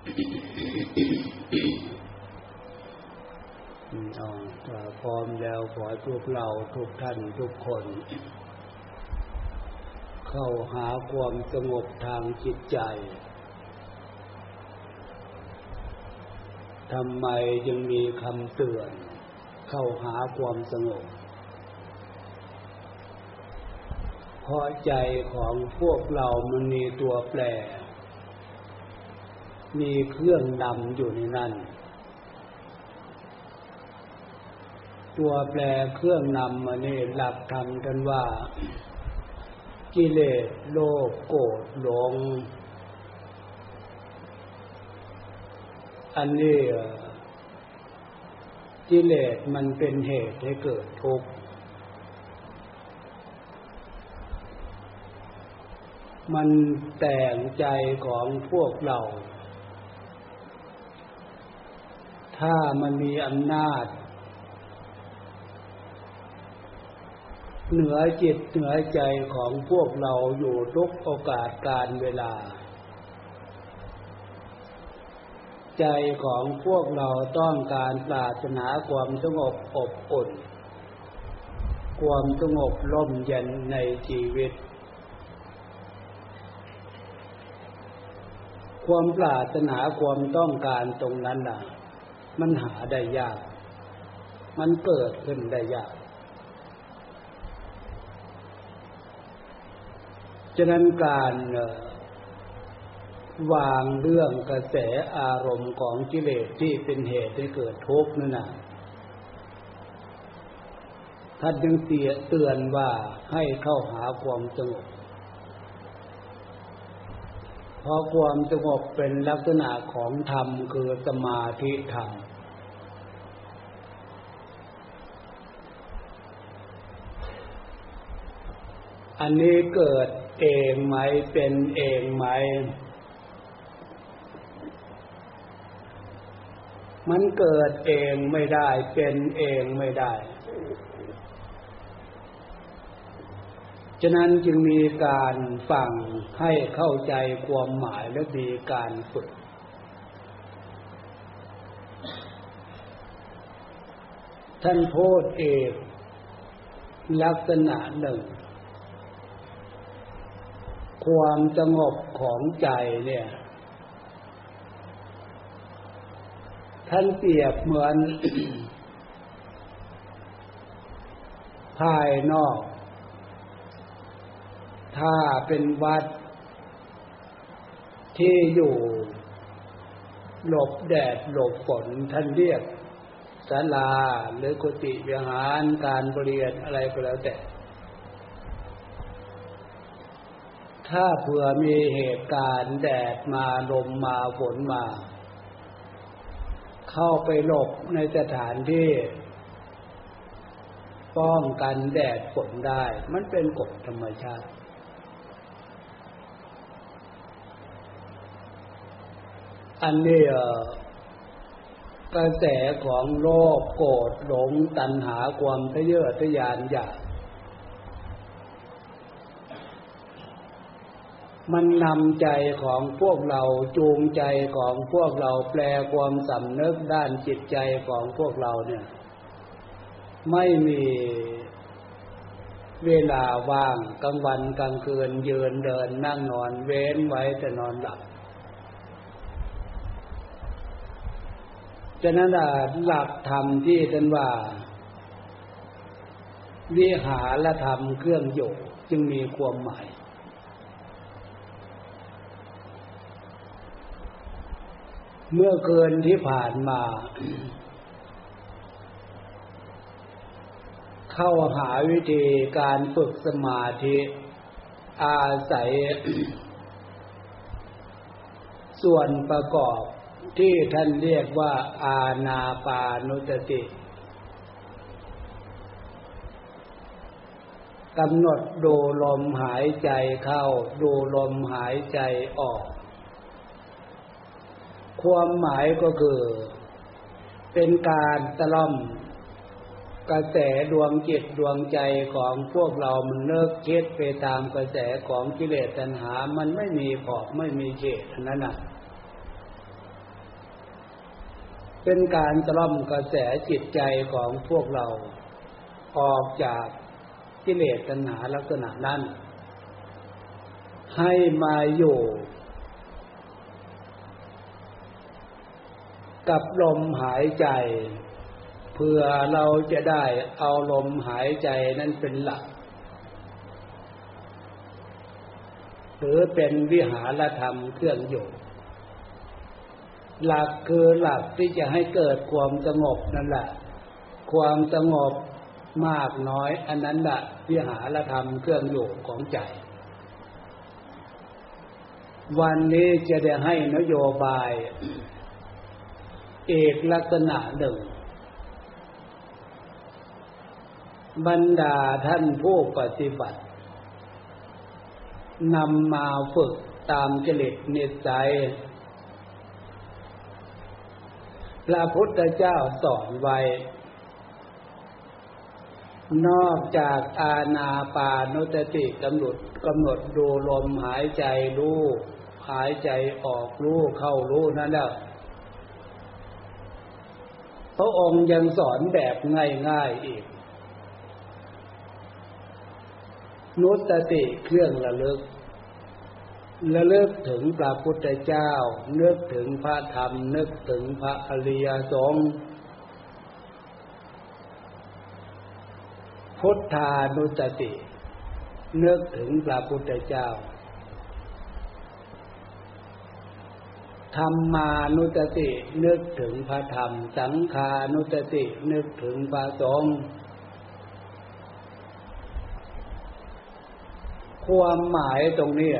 พร้อมแล้วขอทุกเราทุกท่านทุกคน เข้าหาความสงบทางจิตใจทำไมยังมีคำเตือน เข้าหาความสงบเพราะใจของพวกเรามันมีตัวแปร มีเครื่องนำอยู่ในนั้น ตัวแปรเครื่องนำมาเนี่หลักธรรมกันว่า กิเลสโลภโกรธหลง อันนี้กิเลสมันเป็นเหตุให้เกิดทุกข์ มันแต่งใจของพวกเรา ถ้ามันมีอำนาจ เหนือจิตเหนือใจของพวกเราอยู่ทุกโอกาสการเวลา ใจของพวกเราต้องการปรารถนาความสงบอบอุ่น ความสงบร่มเย็นในชีวิตความปรารถนาความต้องการตรงนั้นน่ะ มันหาได้ยาก มันเกิดขึ้นได้ยาก ฉะนั้นการวางเรื่องกระแสอารมณ์ของกิเลสที่เป็นเหตุให้เกิดทุกข์นั่นนะท่านยังเตียเตือนว่าให้เข้าหาความสงบ เพราะความสงบเป็นลักษณะของธรรมคือสมาธิธรรม อันนี้เกิดเองไหมเป็นเองไหม มันเกิดเองไม่ได้เป็นเองไม่ได้ ฉะนั้นจึงมีการฟังให้เข้าใจความหมายและมีการฝึกท่านโพธเอกลักษณะหนึ่ง ความสงบของใจเนี่ย ท่านเปรียบเหมือน ภายนอก ถ้าเป็นวัด ที่อยู่ หลบแดดหลบฝนท่านเรียกศาลาหรือกุฏิวิหารการบริเวณอะไรก็แล้วแต่ ถ้าเผื่อมีเหตุการณ์แดดมาลมมาฝนมา เข้าไปหลบในสถานที่ ป้องกันแดดฝนได้ มันเป็นกฎธรรมชาติ อันนี้กระแสของโลกโกรธหลงตัณหาความทะเยอทะยานอยาก มันนำใจของพวกเราจูงใจของพวกเราแปลความสำนึกด้านจิตใจของพวกเราเนี่ย ไม่มีเวลาว่างกลางวันกลางคืนยืนเดินนั่งนอนเว้นไว้แต่นอนหลับฉะนั้นหลักธรรมที่ท่านว่า วิหารธรรมเครื่องโยกจึงมีความหมาย เมื่อเกินที่ผ่านมา เข้าหาวิธีการฝึกสมาธิ อาศัย ส่วนประกอบที่ท่านเรียกว่าอาณาปานุสติกำหนดดูลมหายใจเข้า ดูลมหายใจออก ความหมายก็คือ เป็นการตะล่อมกระแสดวงจิตดวงใจของพวกเรามันเลิกคิดไปตามกระแสของกิเลสตัณหา มันไม่มีขอบไม่มีเขตนั้นน่ะ เป็นการตล่อมกระแสจิตใจของพวกเรา ออกจากกิเลสตัณหาลักษณะนั้น ให้มาอยู่ กับลมหายใจ เพื่อเราจะได้เอาลมหายใจนั้นเป็นหลัก หรือเป็นวิหารธรรมเครื่องอยู่ หลักคือหลักที่จะให้เกิดความสงบนั่นแหละ ความสงบมากน้อยอันนั้นแหละวิหารธรรมเครื่องอยู่ของใจ วันนี้จะได้ให้นโยบาย เอกลักษณะหนึ่ง บรรดาท่านผู้ปฏิบัตินำมาฝึกตามจริตนิสัยพระพุทธเจ้าสอนไว้ นอกจากอาณาปานุตติกำหนดกำหนดดูลมหายใจรู้ หายใจออกรู้เข้ารู้นั่นแล้ว พระองค์ยังสอนแบบง่ายๆอีก นุตติเครื่องระลึก ระลึกถึงพระพุทธเจ้า นึกถึงพระธรรม นึกถึงพระอริยสงฆ์พุทธานุสติ นึกถึงพระพุทธเจ้า ธรรมานุสตินึกถึงพระธรรม สังขานุสตินึกถึงพระสงฆ์ความหมายตรงนี้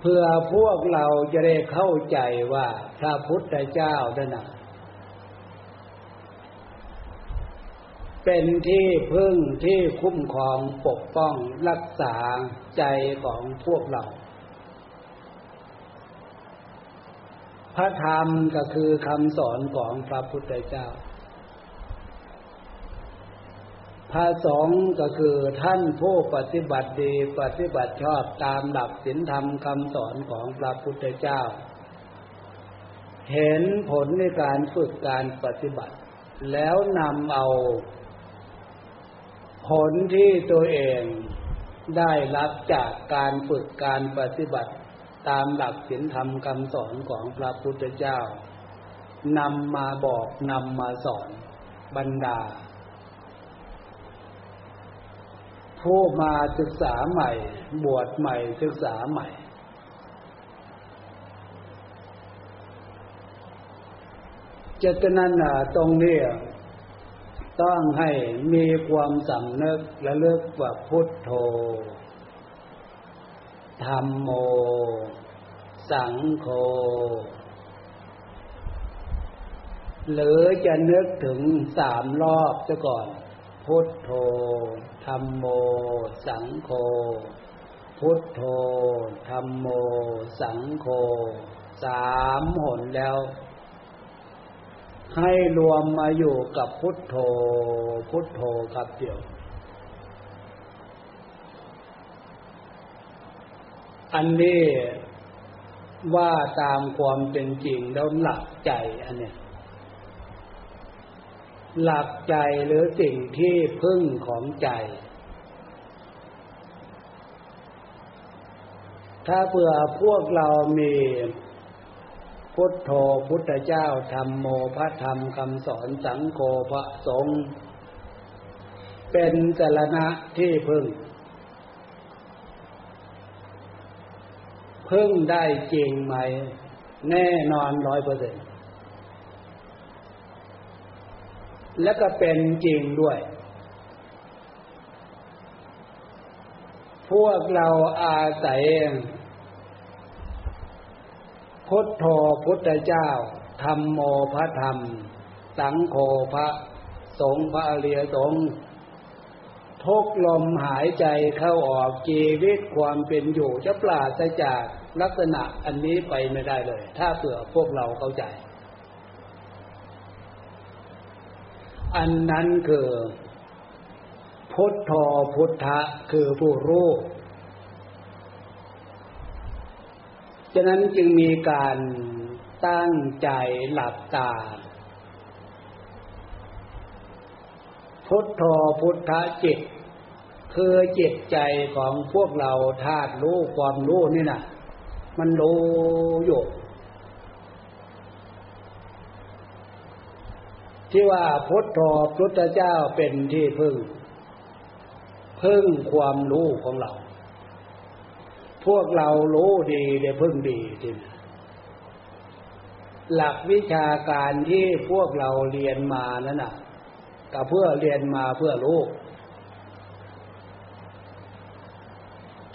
เพื่อพวกเราจะได้เข้าใจว่าพระพุทธเจ้านั่น เป็นที่พึ่งที่คุ้มครองปกป้องรักษาใจของพวกเรา พระธรรมก็คือคำสอนของพระพุทธเจ้า พระสงฆ์ก็คือท่านผู้ปฏิบัติดีปฏิบัติชอบตามหลักศีลธรรมคำสอนของพระพุทธเจ้า เห็นผลในการฝึกการปฏิบัติแล้วนำเอา ผลที่ตัวเองได้รับจากการฝึกการปฏิบัติตามหลักศีลธรรมคำสอนของพระพุทธเจ้านำมาบอกนำมาสอนบรรดา ผู้มาศึกษาใหม่ บวชใหม่ศึกษาใหม่ เจตนาตรงนี้ ต้องให้มีความสำนึกและเลิกว่าพุทโธ ธรรมโม สังโฆ หรือจะนึกถึงสามรอบซะก่อน พุทโธ ธรรมโม สังโฆ พุทโธ ธรรมโม สังโฆ สามหนแล้ว ให้รวมมาอยู่กับพุทโธ พุทโธครับเดียว อันนี้ว่าตามความเป็นจริงแล้วหลักใจอันเนี้ยหลักใจหรือสิ่งที่พึ่งของใจ ถ้าเผื่อพวกเรามี พุทโธพุทธเจ้าธรรมโมพระธรรมคำสอนสังโฆพระสงฆ์เป็นสารณะที่พึ่ง พึ่งได้จริงไหม แน่นอนร้อยเปอร์เซ็นต์และก็เป็นจริงด้วย พวกเราอาศัย พุทโธพุทธเจ้า ธรรมโมพระธรรม สังโฆพระสงฆ์พระอริยสงฆ์ทุกลมหายใจเข้าออกชีวิตความเป็นอยู่จะปราศจากลักษณะอันนี้ไปไม่ได้เลย ถ้าเผื่อพวกเราเข้าใจ อันนั้นคือพุทโธพุทธะคือผู้รู้ ฉะนั้นจึงมีการตั้งใจหลับตา พุทโธพุทธจิต คือจิตใจของพวกเราธาตุรู้ความรู้นี่นะมันรู้อยู่ที่ว่าพุทโธพุทธเจ้าเป็นที่พึ่ง พึ่งความรู้ของเรา พวกเรารู้ดีได้พึ่งดีจริงหลักวิชาการที่พวกเราเรียนมานั้นน่ะก็เพื่อเรียนมาเพื่อรู้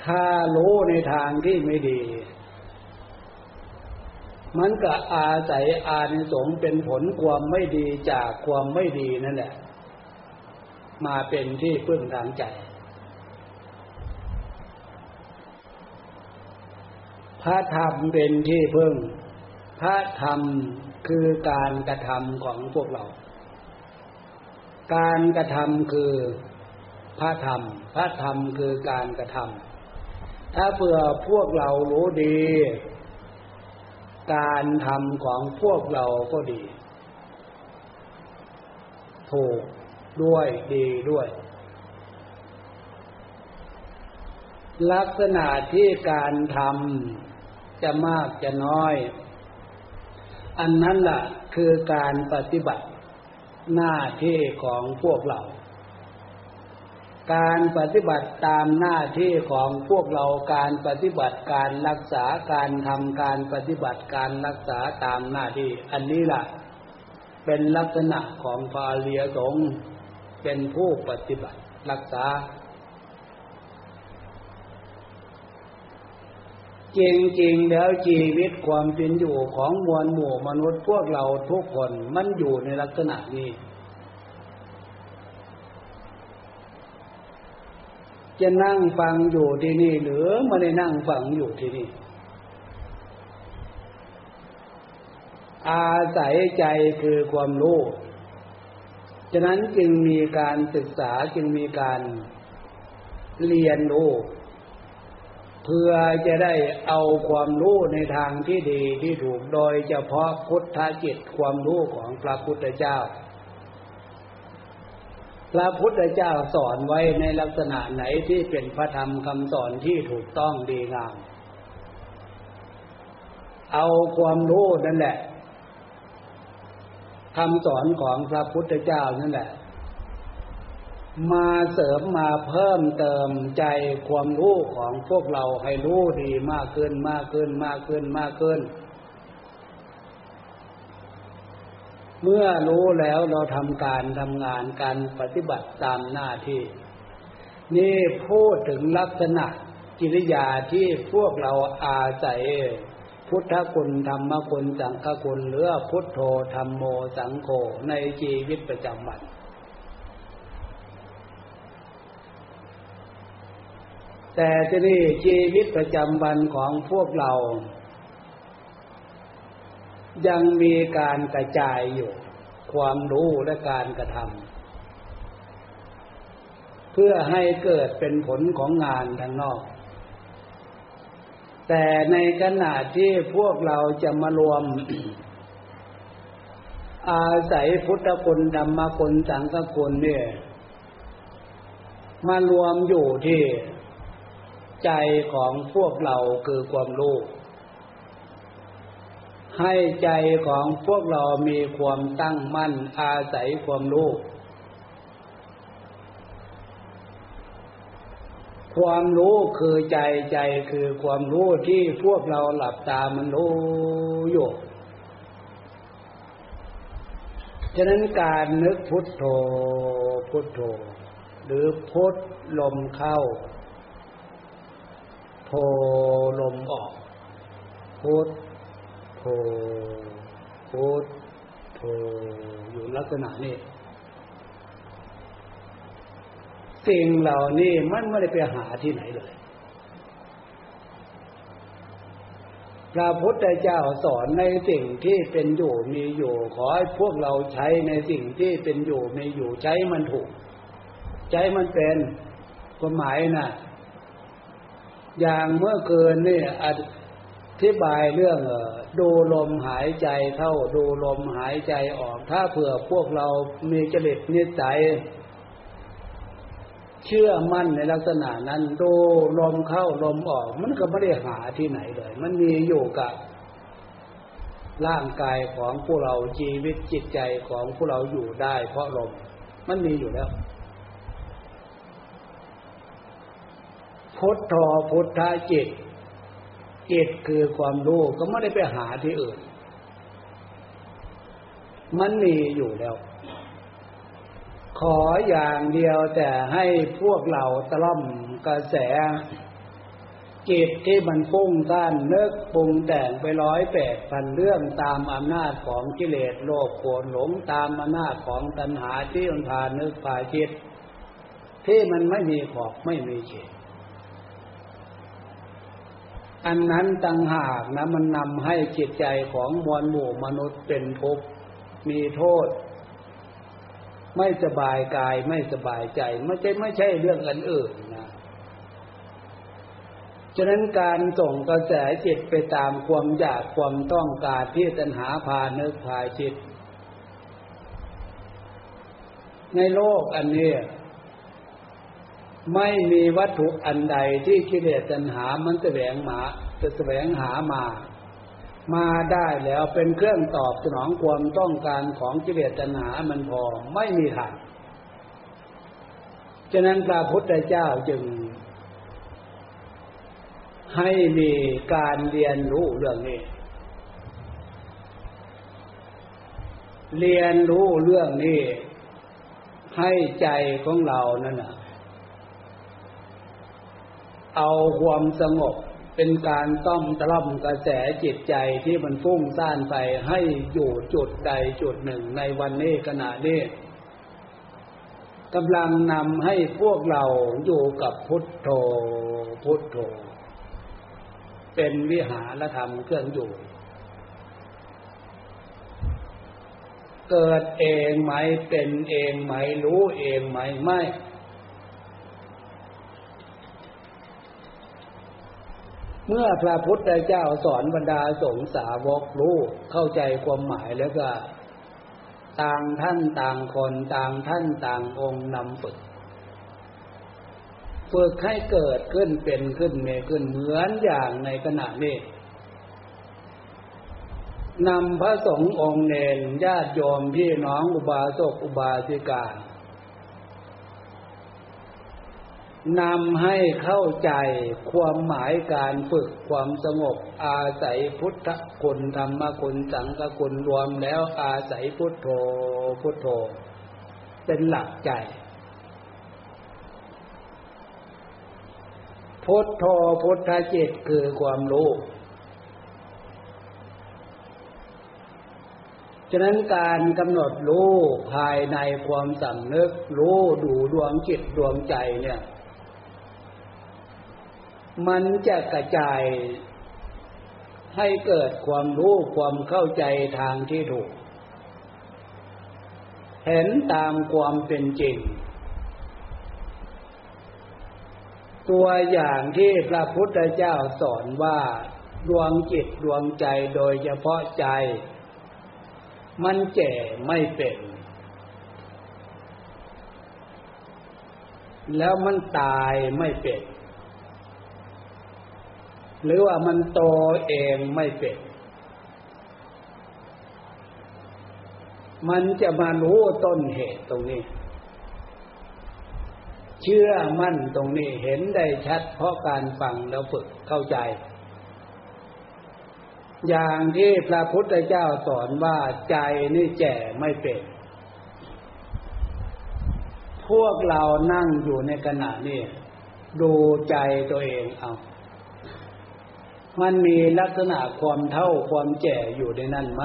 ถ้ารู้ในทางที่ไม่ดี มันก็อาศัยอานิสงส์เป็นผลความไม่ดีจากความไม่ดีนั่นแหละ มาเป็นที่พึ่งทางใจ พระธรรมเป็นที่พึ่ง พระธรรมคือการกระทำของพวกเรา การกระทำคือพระธรรม พระธรรมคือการกระทำถ้าเผื่อพวกเรารู้ดี การทำของพวกเราก็ดี ถูกด้วยดีด้วยลักษณะที่การทำ จะมากจะน้อย อันนั้นล่ะคือการปฏิบัติหน้าที่ของพวกเรา การปฏิบัติตามหน้าที่ของพวกเราการปฏิบัติการรักษาการทำการปฏิบัติการรักษาตามหน้าที่ อันนี้ล่ะ เป็นลักษณะของพาเลียสงเป็นผู้ปฏิบัติรักษา จริงๆแล้วชีวิตความเป็นอยู่ของมวลหมู่มนุษย์พวกเราทุกคนมันอยู่ในลักษณะนี้จะนั่งฟังอยู่ที่นี่หรือไม่ได้นั่งฟังอยู่ที่นี่ อาศัยใจคือความรู้ ฉะนั้นจึงมีการศึกษาจึงมีการเรียนรู้ เพื่อจะได้เอาความรู้ในทางที่ดีที่ถูกโดยเฉพาะพุทธจิตความรู้ของพระพุทธเจ้า พระพุทธเจ้าสอนไว้ในลักษณะไหนที่เป็นพระธรรมคำสอนที่ถูกต้องดีงาม เอาความรู้นั่นแหละคำสอนของพระพุทธเจ้านั่นแหละ มาเสริมมาเพิ่มเติมใจความรู้ของพวกเราให้รู้ดีมากขึ้นมากขึ้นมากขึ้นมากขึ้น เมื่อรู้แล้วเราทำการทำงานการปฏิบัติตามหน้าที่ นี่พูดถึงลักษณะกิริยาที่พวกเราอาศัยพุทธคุณธรรมคุณสังฆคุณหรือพุทโธธรรมโมสังโฆในชีวิตประจำวัน แต่ที่นี่ชีวิตประจำวันของพวกเรา ยังมีการกระจายอยู่ ความรู้และการกระทำเพื่อให้เกิดเป็นผลของงานทางนอก แต่ในขณะที่พวกเราจะมารวม อาศัยพุทธคุณธรรมคุณสังฆคุณเนี่ยมารวมอยู่ที่ ใจของพวกเราคือความรู้ให้ใจของพวกเรามีความตั้งมั่นอาศัยความรู้ ความรู้คือใจใจคือความรู้ที่พวกเราหลับตามันรู้อยู่ ฉะนั้นการนึกพุทโธพุทโธ หรือพุทลมเข้า ลมออก พุทโธพุทโธอยู่ลักษณะนี้สิ่งเหล่านี้มันไม่ได้ไปหาที่ไหนเลย พระพุทธเจ้าสอนในสิ่งที่เป็นอยู่มีอยู่ ขอให้พวกเราใช้ในสิ่งที่เป็นอยู่มีอยู่ใช้มันถูก ใช้มันเป็นความหมายนะ่ะ อย่างเมื่อเกินนี่ที่บายเรื่องดูลมหายใจเข้าดูลมหายใจออก ถ้าเผื่อพวกเรามีจริตนิสัยเชื่อมั่นในลักษณะนั้นดูลมเข้าลมออก มันก็ไม่ได้หาที่ไหนเลย มันมีอยู่กับร่างกายของพวกเราชีวิตจิตใจของพวกเราอยู่ได้ เพราะลมมันมีอยู่แล้ว พุทโธพุทธจิต จิตคือความรู้ก็ไม่ได้ไปหาที่อื่น มันมีอยู่แล้ว ขออย่างเดียวแต่ให้พวกเราตล่อมกระแสจิตที่มันฟุ้งซ่านเลิกปรุงแต่งไปร้อยแปดพันเรื่องตามอำนาจของกิเลสโลภโกรธหลงตามอำนาจของตัณหาที่มันพานึกพาจิต ที่มันไม่มีขอบไม่มีเขต อันนั้นต่างหากนะมันนำให้จิตใจของมวลหมู่มนุษย์เป็นทุกข์มีโทษ ไม่สบายกายไม่สบายใจ ไม่ใช่ไม่ใช่เรื่องอันอื่นนะฉะนั้นการส่งกระแสจิตไปตามความอยากความต้องการที่ตัณหาพานึกพาจิต ในโลกอันนี้ ไม่มีวัตถุอันใดที่กิเลสตัณหามันแสวงหาจะแสวงหามา มาได้แล้วเป็นเครื่องตอบสนองความต้องการของกิเลสตัณหามันพอไม่มีทางฉะนั้นพระพุทธเจ้าจึง ให้มีการเรียนรู้เรื่องนี้ เรียนรู้เรื่องนี้ให้ใจของเรานั่นน่ะ เอาความสงบเป็นการต้อมตล่อมกระแสจิตใจที่มันฟุ้งซ่านไปให้อยู่จุดใดจุดหนึ่งในวันนี้ขณะนี้กำลังนำให้พวกเราอยู่กับพุทโธพุทโธ เป็นวิหารธรรมเครื่องอยู่ เกิดเองไหมเป็นเองไหมรู้เองไหมไม่ เมื่อพระพุทธเจ้าสอนบรรดาสงสาวกรู้เข้าใจความหมายแล้วก็ต่างท่านต่างคนต่างท่านต่างองค์นำฝึกฝึกให้เกิดขึ้นเป็นขึ้นเมขึ้นเหมือนอย่างในขณะนี้นำพระสงฆ์องค์เนรญาติโยมพี่น้องอุบาสกอุบาสิกา นำให้เข้าใจความหมายการฝึกความสงบ อาศัยพุทธคุณธรรมคุณสังฆคุณรวมแล้วอาศัยพุทโธพุทโธ เป็นหลักใจ พุทโธพุทธเจตคือความรู้ฉะนั้นการกำหนดรู้ภายในความสำนึกรู้ดูดวงจิตดวงใจเนี่ย มันจะกระจายให้เกิดความรู้ความเข้าใจทางที่ถูก เห็นตามความเป็นจริง ตัวอย่างที่พระพุทธเจ้าสอนว่าดวงจิตดวงใจโดยเฉพาะใจ มันแก่ไม่เป็น แล้วมันตายไม่เป็น หรือว่ามันโตเองไม่เป็น มันจะมารู้ต้นเหตุตรงนี้ เชื่อมั่นตรงนี้เห็นได้ชัด เพราะการฟังแล้วฝึกเข้าใจ อย่างที่พระพุทธเจ้าสอนว่าใจนี่แจ่ไม่เป็น พวกเรานั่งอยู่ในขณะนี้ดูใจตัวเองเอา มันมีลักษณะความเท่าความแก่อยู่ในนั้นไหม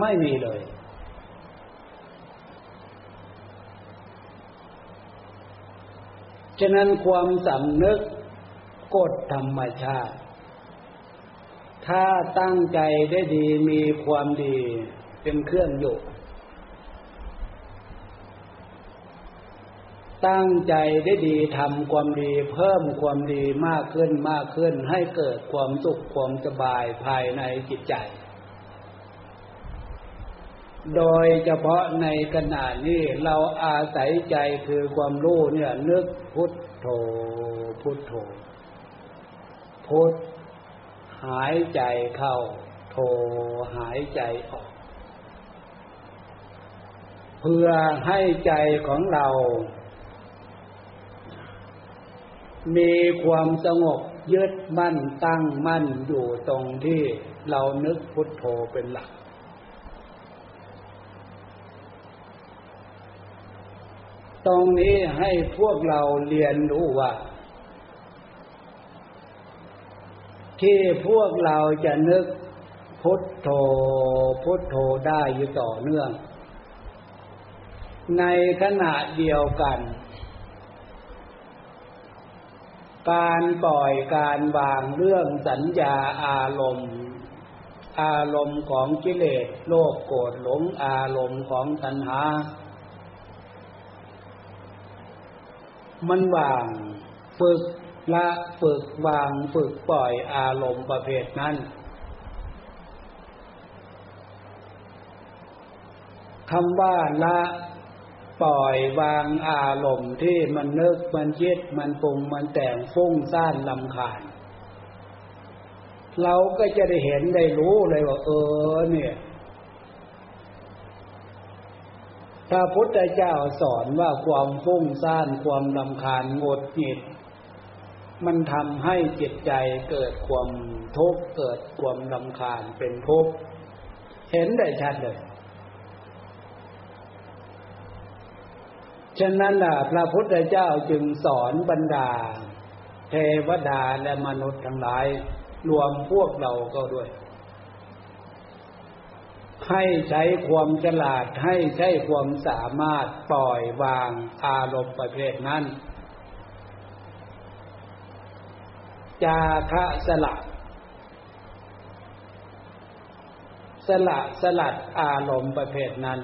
ไม่มีเลย ฉะนั้นความสำนึกกฎธรรมชาติ ถ้าตั้งใจได้ดีมีความดีเป็นเครื่องอยู่ ต ตั้งใจได้ดีทำความดี เพิ่มความดีมากขึ้นมากขึ้น ให้เกิดความสุขความสบายภายในจิตใจ โดยเฉพาะในขณะนี้เราอาศัยใจคือความรู้เนี่ยนึกพุทโธพุทโธ พุทหายใจเข้า โธหายใจออก เพื่อให้ใจของเรา มีความสงบยึดมั่นตั้งมั่นอยู่ตรงที่เรานึกพุทโธเป็นหลัก ตรงนี้ให้พวกเราเรียนรู้ว่า ที่พวกเราจะนึกพุทโธพุทโธได้อยู่ต่อเนื่อง ในขณะเดียวกัน การปล่อยการวางเรื่องสัญญาอารมณ์ อารมณ์ของกิเลสโลภโกรธหลงอารมณ์ของตัณหา มันวางฝึกละฝึกวางฝึกปล่อยอารมณ์ประเภทนั้น คำว่าละ ปล่อยวางอารมณ์ที่มันนึกมันคิดมันปรุงมันแต่งฟุ้งซ่านลำคาญ เราก็จะได้เห็นได้รู้เลยว่า เออเนี่ยพระพุทธเจ้าสอนว่าความฟุ้งซ่านความลำคาญงดหงิดมันทำให้จิตใจเกิดความทุกข์เกิดความลำคาญเป็นทุกข์เห็นได้ชัดเลย ฉะนั้นล่ะพระพุทธเจ้าจึงสอนบรรดา เทวดาและมนุษย์ทั้งหลาย รวมพวกเราก็ด้วย ให้ใช้ความฉลาดให้ใช้ความสามารถปล่อยวางอารมณ์ประเภทนั้น จาคะสละสละสลัดอารมณ์ประเภทนั้น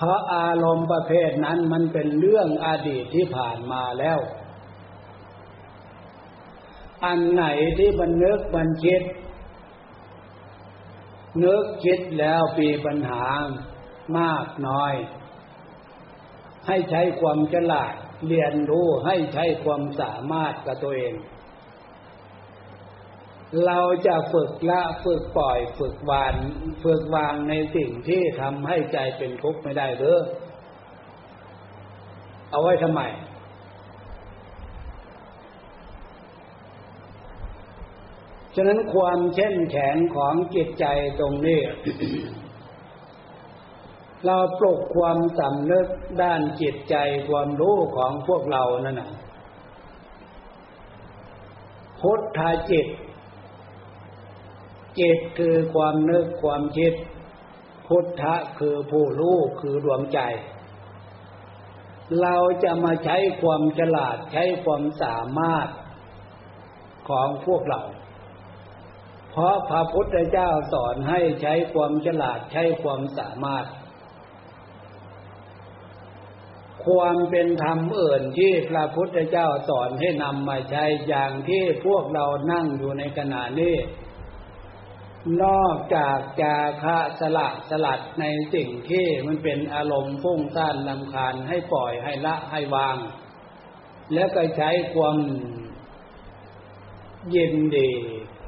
เพราะอารมณ์ประเภทนั้นมันเป็นเรื่องอดีตที่ผ่านมาแล้ว อันไหนที่มันนึกมันคิดนึกคิดแล้วปีปัญหามากน้อย ให้ใช้ความฉลาดเรียนรู้ให้ใช้ความสามารถกับตัวเอง เราจะฝึกละฝึกปล่อยฝึกวาน ฝึกวางในสิ่งที่ทำให้ใจเป็นทุกข์ไม่ได้หรือเอาไว้ทำไม ฉะนั้นความเช่นแข็งของจิตใจตรงนี้ เราปลุกความสำนึกด้านจิตใจความรู้ของพวกเรานั่นน่ะพุทธาจิต จิตคือความนึกความคิด พุทธะคือผู้รู้คือดวงใจ เราจะมาใช้ความฉลาดใช้ความสามารถของพวกเรา เพราะพระพุทธเจ้าสอนให้ใช้ความฉลาดใช้ความสามารถ ความเป็นธรรมเอื่นที่พระพุทธเจ้าสอนให้นำมาใช้อย่างที่พวกเรานั่งอยู่ในขณะนี้ นอกจากจาคะสละสลัดในสิ่งที่มันเป็นอารมณ์ฟุ้งซ่านลำคาญให้ปล่อยให้ละให้วาง แล้วก็ใช้ความเยินดี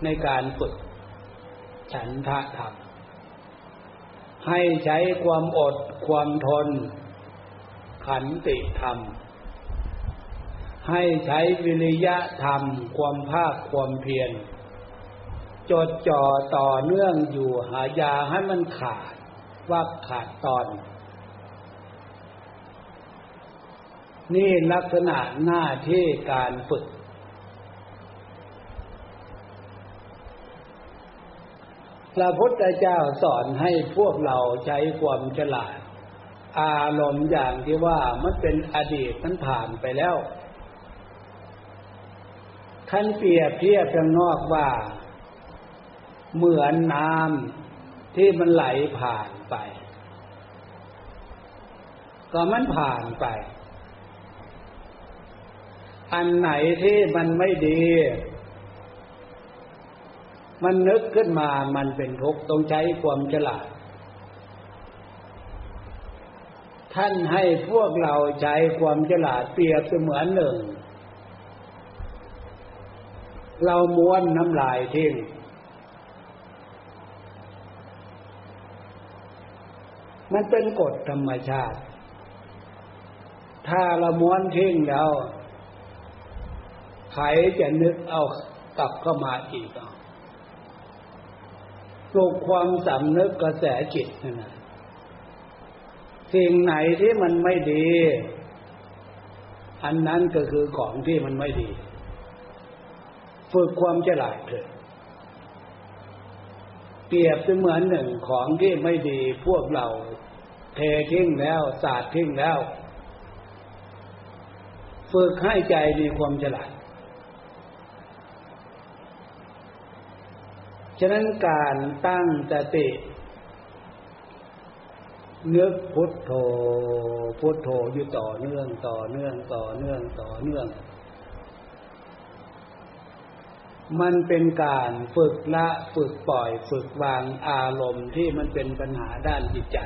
ในการฝึกฉันทะธรรมให้ใช้ความอดความทน ขันติธรรม ให้ใช้วิริยะธรรม ความภาคความเพียร จดจ่อต่อเนื่องอยู่หายาให้มันขาดว่าขาดตอน นี่ลักษณะหน้าที่การฝึก พระพุทธเจ้าสอนให้พวกเราใช้ความฉลาด อารมณ์อย่างที่ว่ามันเป็นอดีตมันผ่านไปแล้วท่านเปรียบเทียบข้างนอกว่า เหมือนน้ำที่มันไหลผ่านไป ก็มันผ่านไป อันไหนที่มันไม่ดี มันนึกขึ้นมามันเป็นทุกข์ต้องใช้ความฉลาด ท่านให้พวกเราใช้ความฉลาดเปรียบเสมือนหนึ่ง เราม้วนน้ำลายทิ้ง มันเป็นกฎธรรมชาติ ถ้าเราม้วนทิ้งแล้วใครจะนึกเอากลับเข้ามาอีกอะปลุกความสำนึกกระแสจิตนั่นนะสิ่งไหนที่มันไม่ดี อันนั้นก็คือของที่มันไม่ดี ฝึกความฉลาดเถิดเปรียบเสมือนหนึ่งของที่ไม่ดีพวกเรา ททิ้งแล้วศาสาดทิ้งแล้ว ฝึกให้ใจมีความฉลาดฉะนั้นการตั้งสตินึกพุทโธ พุทโธอยู่ต่อเนื่องต่อเนื่องต่อเนื่องต่อเนื่อง มันเป็นการฝึกละฝึกปล่อยฝึกวางอารมณ์ที่มันเป็นปัญหาด้านจิตใจ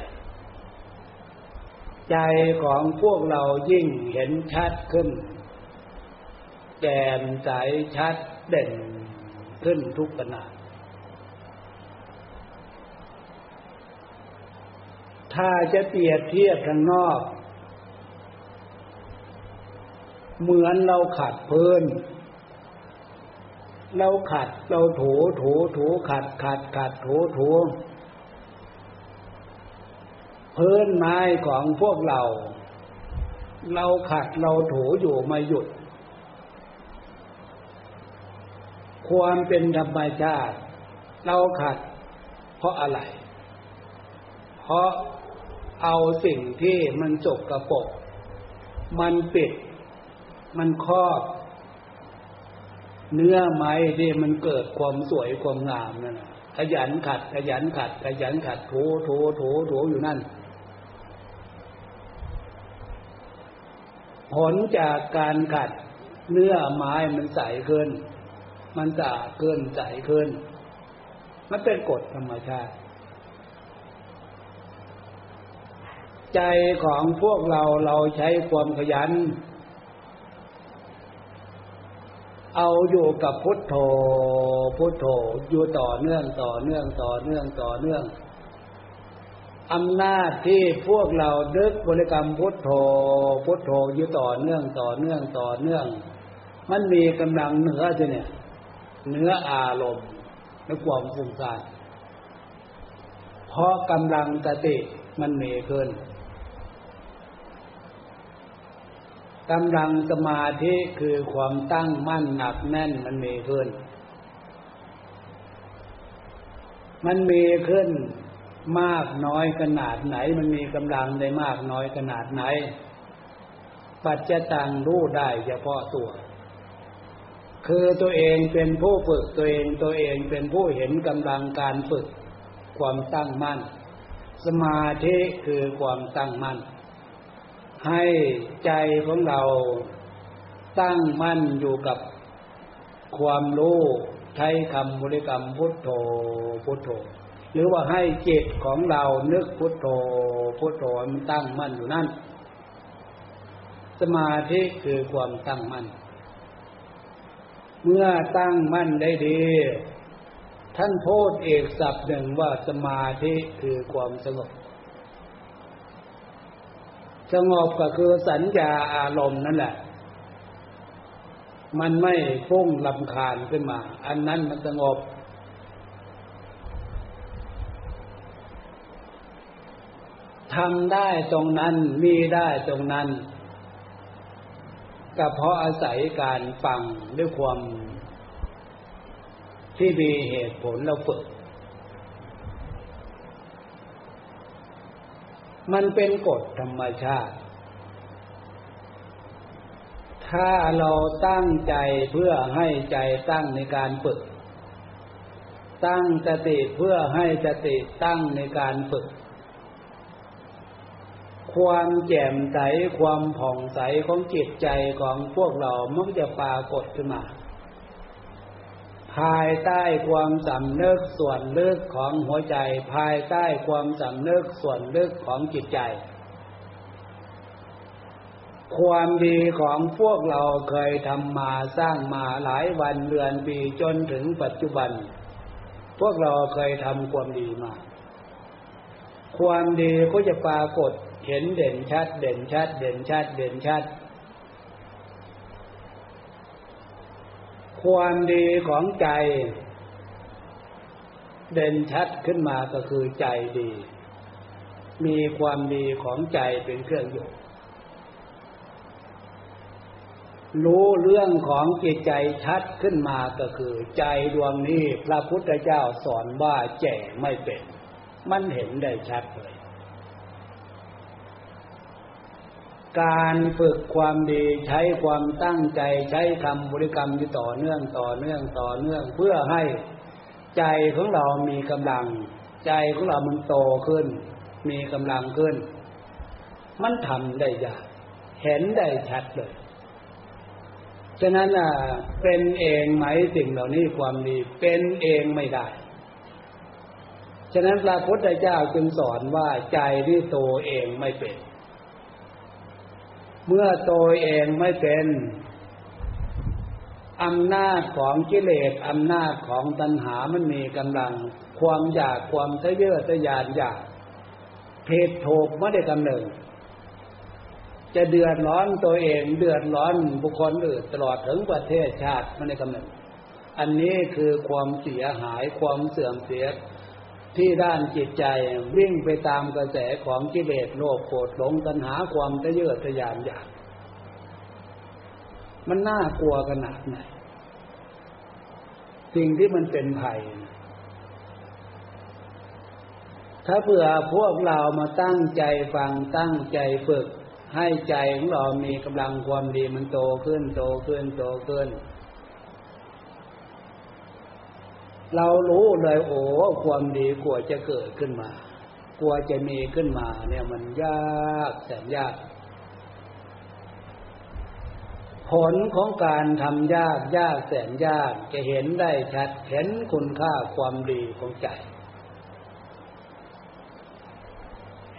ใจของพวกเรายิ่งเห็นชัดขึ้น แจ่มใสชัดเด่นขึ้นทุกขณะถ้าจะเปรียบเทียบทางนอก เหมือนเราขัดพื้น เราขัดเราถูถูถูขัดขัดขัดถูถู พื้นไม้ของพวกเรา เราขัดเราถูอยู่ไม่หยุด ความเป็นธรรมชาติ เราขัด เพราะอะไร เพราะเอาสิ่งที่มันจกกระปก มันปิด มันครอบ เนื้อไม้ที่มันเกิดความสวยความงามนั่นขยันขัด ขยันขัด ขยันขัดโถโถโถโถอยู่นั่น ผลจากการขัดเนื้อไม้มันใสขึ้น มันสะอาดขึ้นใสขึ้น มันเป็นกฎธรรมชาติ ใจของพวกเราเราใช้ความขยัน เอาอยู่กับพุทโธ พุทโธอยู่ต่อเนื่องต่อเนื่องต่อเนื่องต่อเนื่องอ อำนาจที่พวกเราดึกบริกรรมพุทโธพุทโธอยู่ต่อเนื่องต่อเนื่องต่อเนื่อง มันมีกำลังเหนือจะเนี่ยเนื้ออารมณ์และความฟุ้งซ่านเพราะกำลังสติมันมีขึ้นกำลังสมาธิคือความตั้งมั่นหนักแน่นมันมีขึ้น มันมีขึ้น มากน้อยขนาดไหน มันมีกำลังได้มากน้อยขนาดไหน ปัจจตังรู้ได้เฉพาะตัว คือตัวเองเป็นผู้ฝึกตัวเองตัวเองเป็นผู้เห็นกำลังการฝึก ความตั้งมั่น สมาธิคือความตั้งมั่น ให้ใจของเราตั้งมั่นอยู่กับความรู้ใช้คำบริกรรมพุทโธพุทโธ หรือว่าให้จิตของเรานึกพุทโธพุทโธมันตั้งมั่นอยู่นั่น สมาธิคือความตั้งมั่น เมื่อตั้งมั่นได้ดี ท่านพูดเอกศัพท์หนึ่งว่าสมาธิคือความสงบ สงบก็คือสัญญาอารมณ์นั่นแหละ มันไม่ฟุ้งลำคาญขึ้นมา อันนั้นมันสงบ ทำได้ตรงนั้นมีได้ตรงนั้นก็เพราะอาศัยการฟังด้วยความที่มีเหตุผลเราฝึก มันเป็นกฎธรรมชาติ ถ้าเราตั้งใจเพื่อให้ใจตั้งในการฝึก ตั้งสติเพื่อให้สติตั้งในการฝึก ความแจ่มใสความผ่องใสของจิตใจของพวกเรามักจะปรากฏขึ้นมา ภายใต้ความสำเนึกส่วนลึกของหัวใจ ภายใต้ความสำเนึกส่วนลึกของจิตใจ ความดีของพวกเราเคยทำมาสร้างมาหลายวันเดือนปีจนถึงปัจจุบัน พวกเราเคยทำความดีมา ความดีก็จะปรากฏ เห็นเด่นชัด เด่นชัด เด่นชัด เด่นชัด ความดีของใจ เด่นชัดขึ้นมาก็คือใจดี มีความดีของใจเป็นเครื่องอยู่ รู้เรื่องของจิตใจชัดขึ้นมาก็คือ ใจดวงนี้พระพุทธเจ้าสอนว่าแจ่ไม่เป็น มันเห็นได้ชัดเลย การฝึกความดีใช้ความตั้งใจใช้คำบริกรรมที่ต่อเนื่องต่อเนื่องต่อเนื่องเพื่อให้ใจของเรามีกำลัง ใจของเรามันโตขึ้น มีกำลังขึ้น มันทำได้ยากเห็นได้ชัดเลยฉะนั้นอะเป็นเองไหมสิ่งเหล่านี้ความดีเป็นเองไม่ได้ ฉะนั้นพระพุทธเจ้าจึงสอนว่าใจที่โตเองไม่เป็น เมื่อตัวเองไม่เป็นอำนาจของกิเลสอำนาจของตัณหามันมีกำลัง ความอยากความทะเยอทะยานอยากเพศโถกไม่ได้กำเนิดจะเดือดร้อนตัวเองเดือดร้อนบุคคลอื่นตลอดถึงประเทศชาติไม่ได้กำเนิดอันนี้คือความเสียหายความเสื่อมเสีย ที่ด้านจิตใจวิ่งไปตามกระแสของกิเลสโลภโกรธหลงตัณหาความทะเยอทะยานอยาก มันน่ากลัวขนาดไหนสิ่งที่มันเป็นภัย ถ้าเผื่อพวกเรามาตั้งใจฟังตั้งใจฝึก ให้ใจของเรามีกำลังความดีมันโตขึ้นโตขึ้นโตขึ้น เรารู้เลยโอ้ความดีกลัวจะเกิดขึ้นมากลัวจะมีขึ้นมา เนี่ยมันยากแสนยาก ผลของการทำยากยากแสนยากจะเห็นได้ชัดเห็นคุณค่าความดีของใจ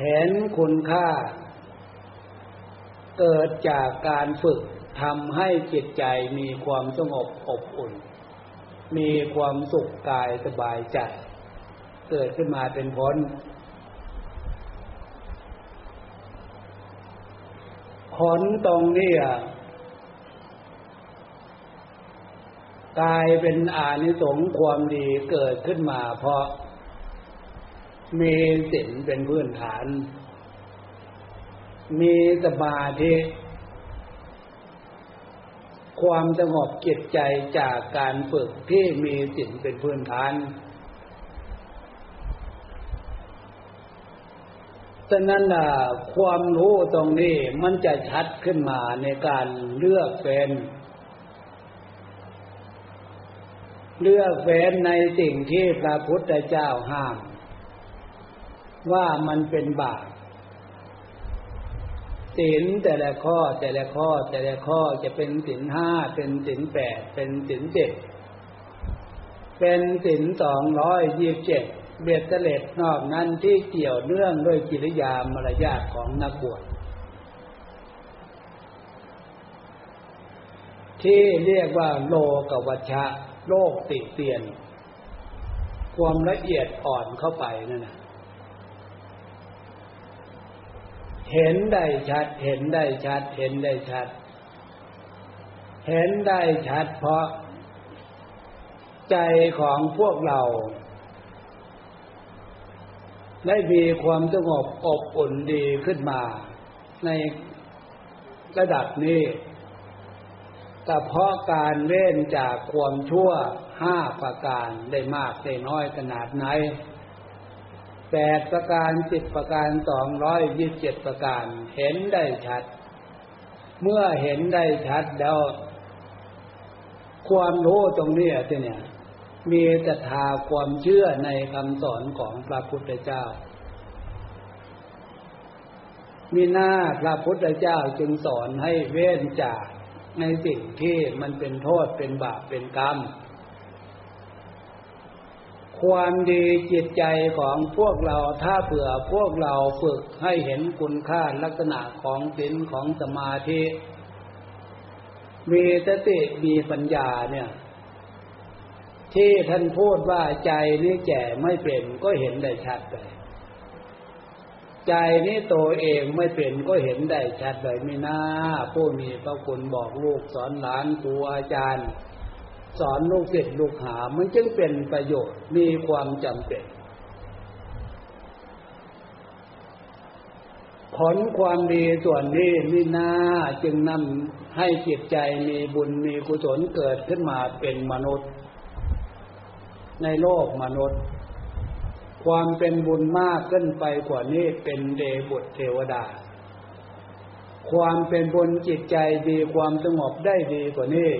เห็นคุณค่า เกิดจากการฝึกทำให้จิตใจมีความสงบอบอุ่น มีความสุขกายสบายใจเกิดขึ้นมาเป็นผล ผลตรงนี้กลายเป็นอานิสงส์ความดีเกิดขึ้นมา เพราะมีศีลเป็นพื้นฐาน มีสมาธิ ความสงบจิตใจจากการฝึกที่มีสิ่งเป็นพื้นฐาน ฉะนั้นล่ะความรู้ตรงนี้มันจะชัดขึ้นมาในการเลือกเป็นเลือกเฟ้นในสิ่งที่พระพุทธเจ้าห้าม ว่ามันเป็นบาป ศีลแต่ละข้อแต่ละข้อแต่ละข้อจะเป็นศีลห้าเป็นศีลแปดเป็นศีลเจ็ดเป็นศีลสองร้อยยี่สิบเจ็ดเบ็ดเตล็ดนอกนั้นที่เกี่ยวเนื่องด้วยกิริยามารยาทของนักบวชที่เรียกว่าโลกวัชชะโลกติเตียน ความละเอียดอ่อนเข้าไปนั่นนะ เห็นได้ชัด เห็นได้ชัด เห็นได้ชัด เห็นได้ชัดเพราะ ใจของพวกเรา ได้มีความสงบอบอุ่นดีขึ้นมา ในระดับนี้แต่เพราะการเล่นจากความชั่วห้าประการได้มากได้น้อยขนาดไหน แปดประการสิบประการสองร้อยยี่สิบเจ็ดประการ เห็นได้ชัด เมื่อเห็นได้ชัดแล้ว ความรู้ตรงนี้ที่เนี่ย มีศรัทธาความเชื่อในคำสอนของพระพุทธเจ้า มีหน้าพระพุทธเจ้าจึงสอนให้เว้นจากในสิ่งที่มันเป็นโทษเป็นบาปเป็นกรรม ความดีจิตใจของพวกเราถ้าเผื่อพวกเราฝึกให้เห็นคุณค่าลักษณะของศีลของสมาธิมีสติมีปัญญาเนี่ย ที่ท่านพูดว่าใจนี่แก่ไม่เป็นก็เห็นได้ชัดเลยใจนี้ตัวเองไม่เป็นก็เห็นได้ชัดเลยไม่น่าผู้มีพระคุณบอกลูกสอนหลานครูอาจารย์ สอนลูกศิษย์ลูกหา มันจึงเป็นประโยชน์มีความจำเป็น ผลความดีส่วนนี้มิน่าจึงนำให้จิตใจมีบุญมีกุศลเกิดขึ้นมาเป็นมนุษย์ ในโลกมนุษย์ ความเป็นบุญมากขึ้นไปกว่านี้เป็นเดบุตรเทวดาความเป็นบุญจิตใจดีความสงบได้ดีกว่านี้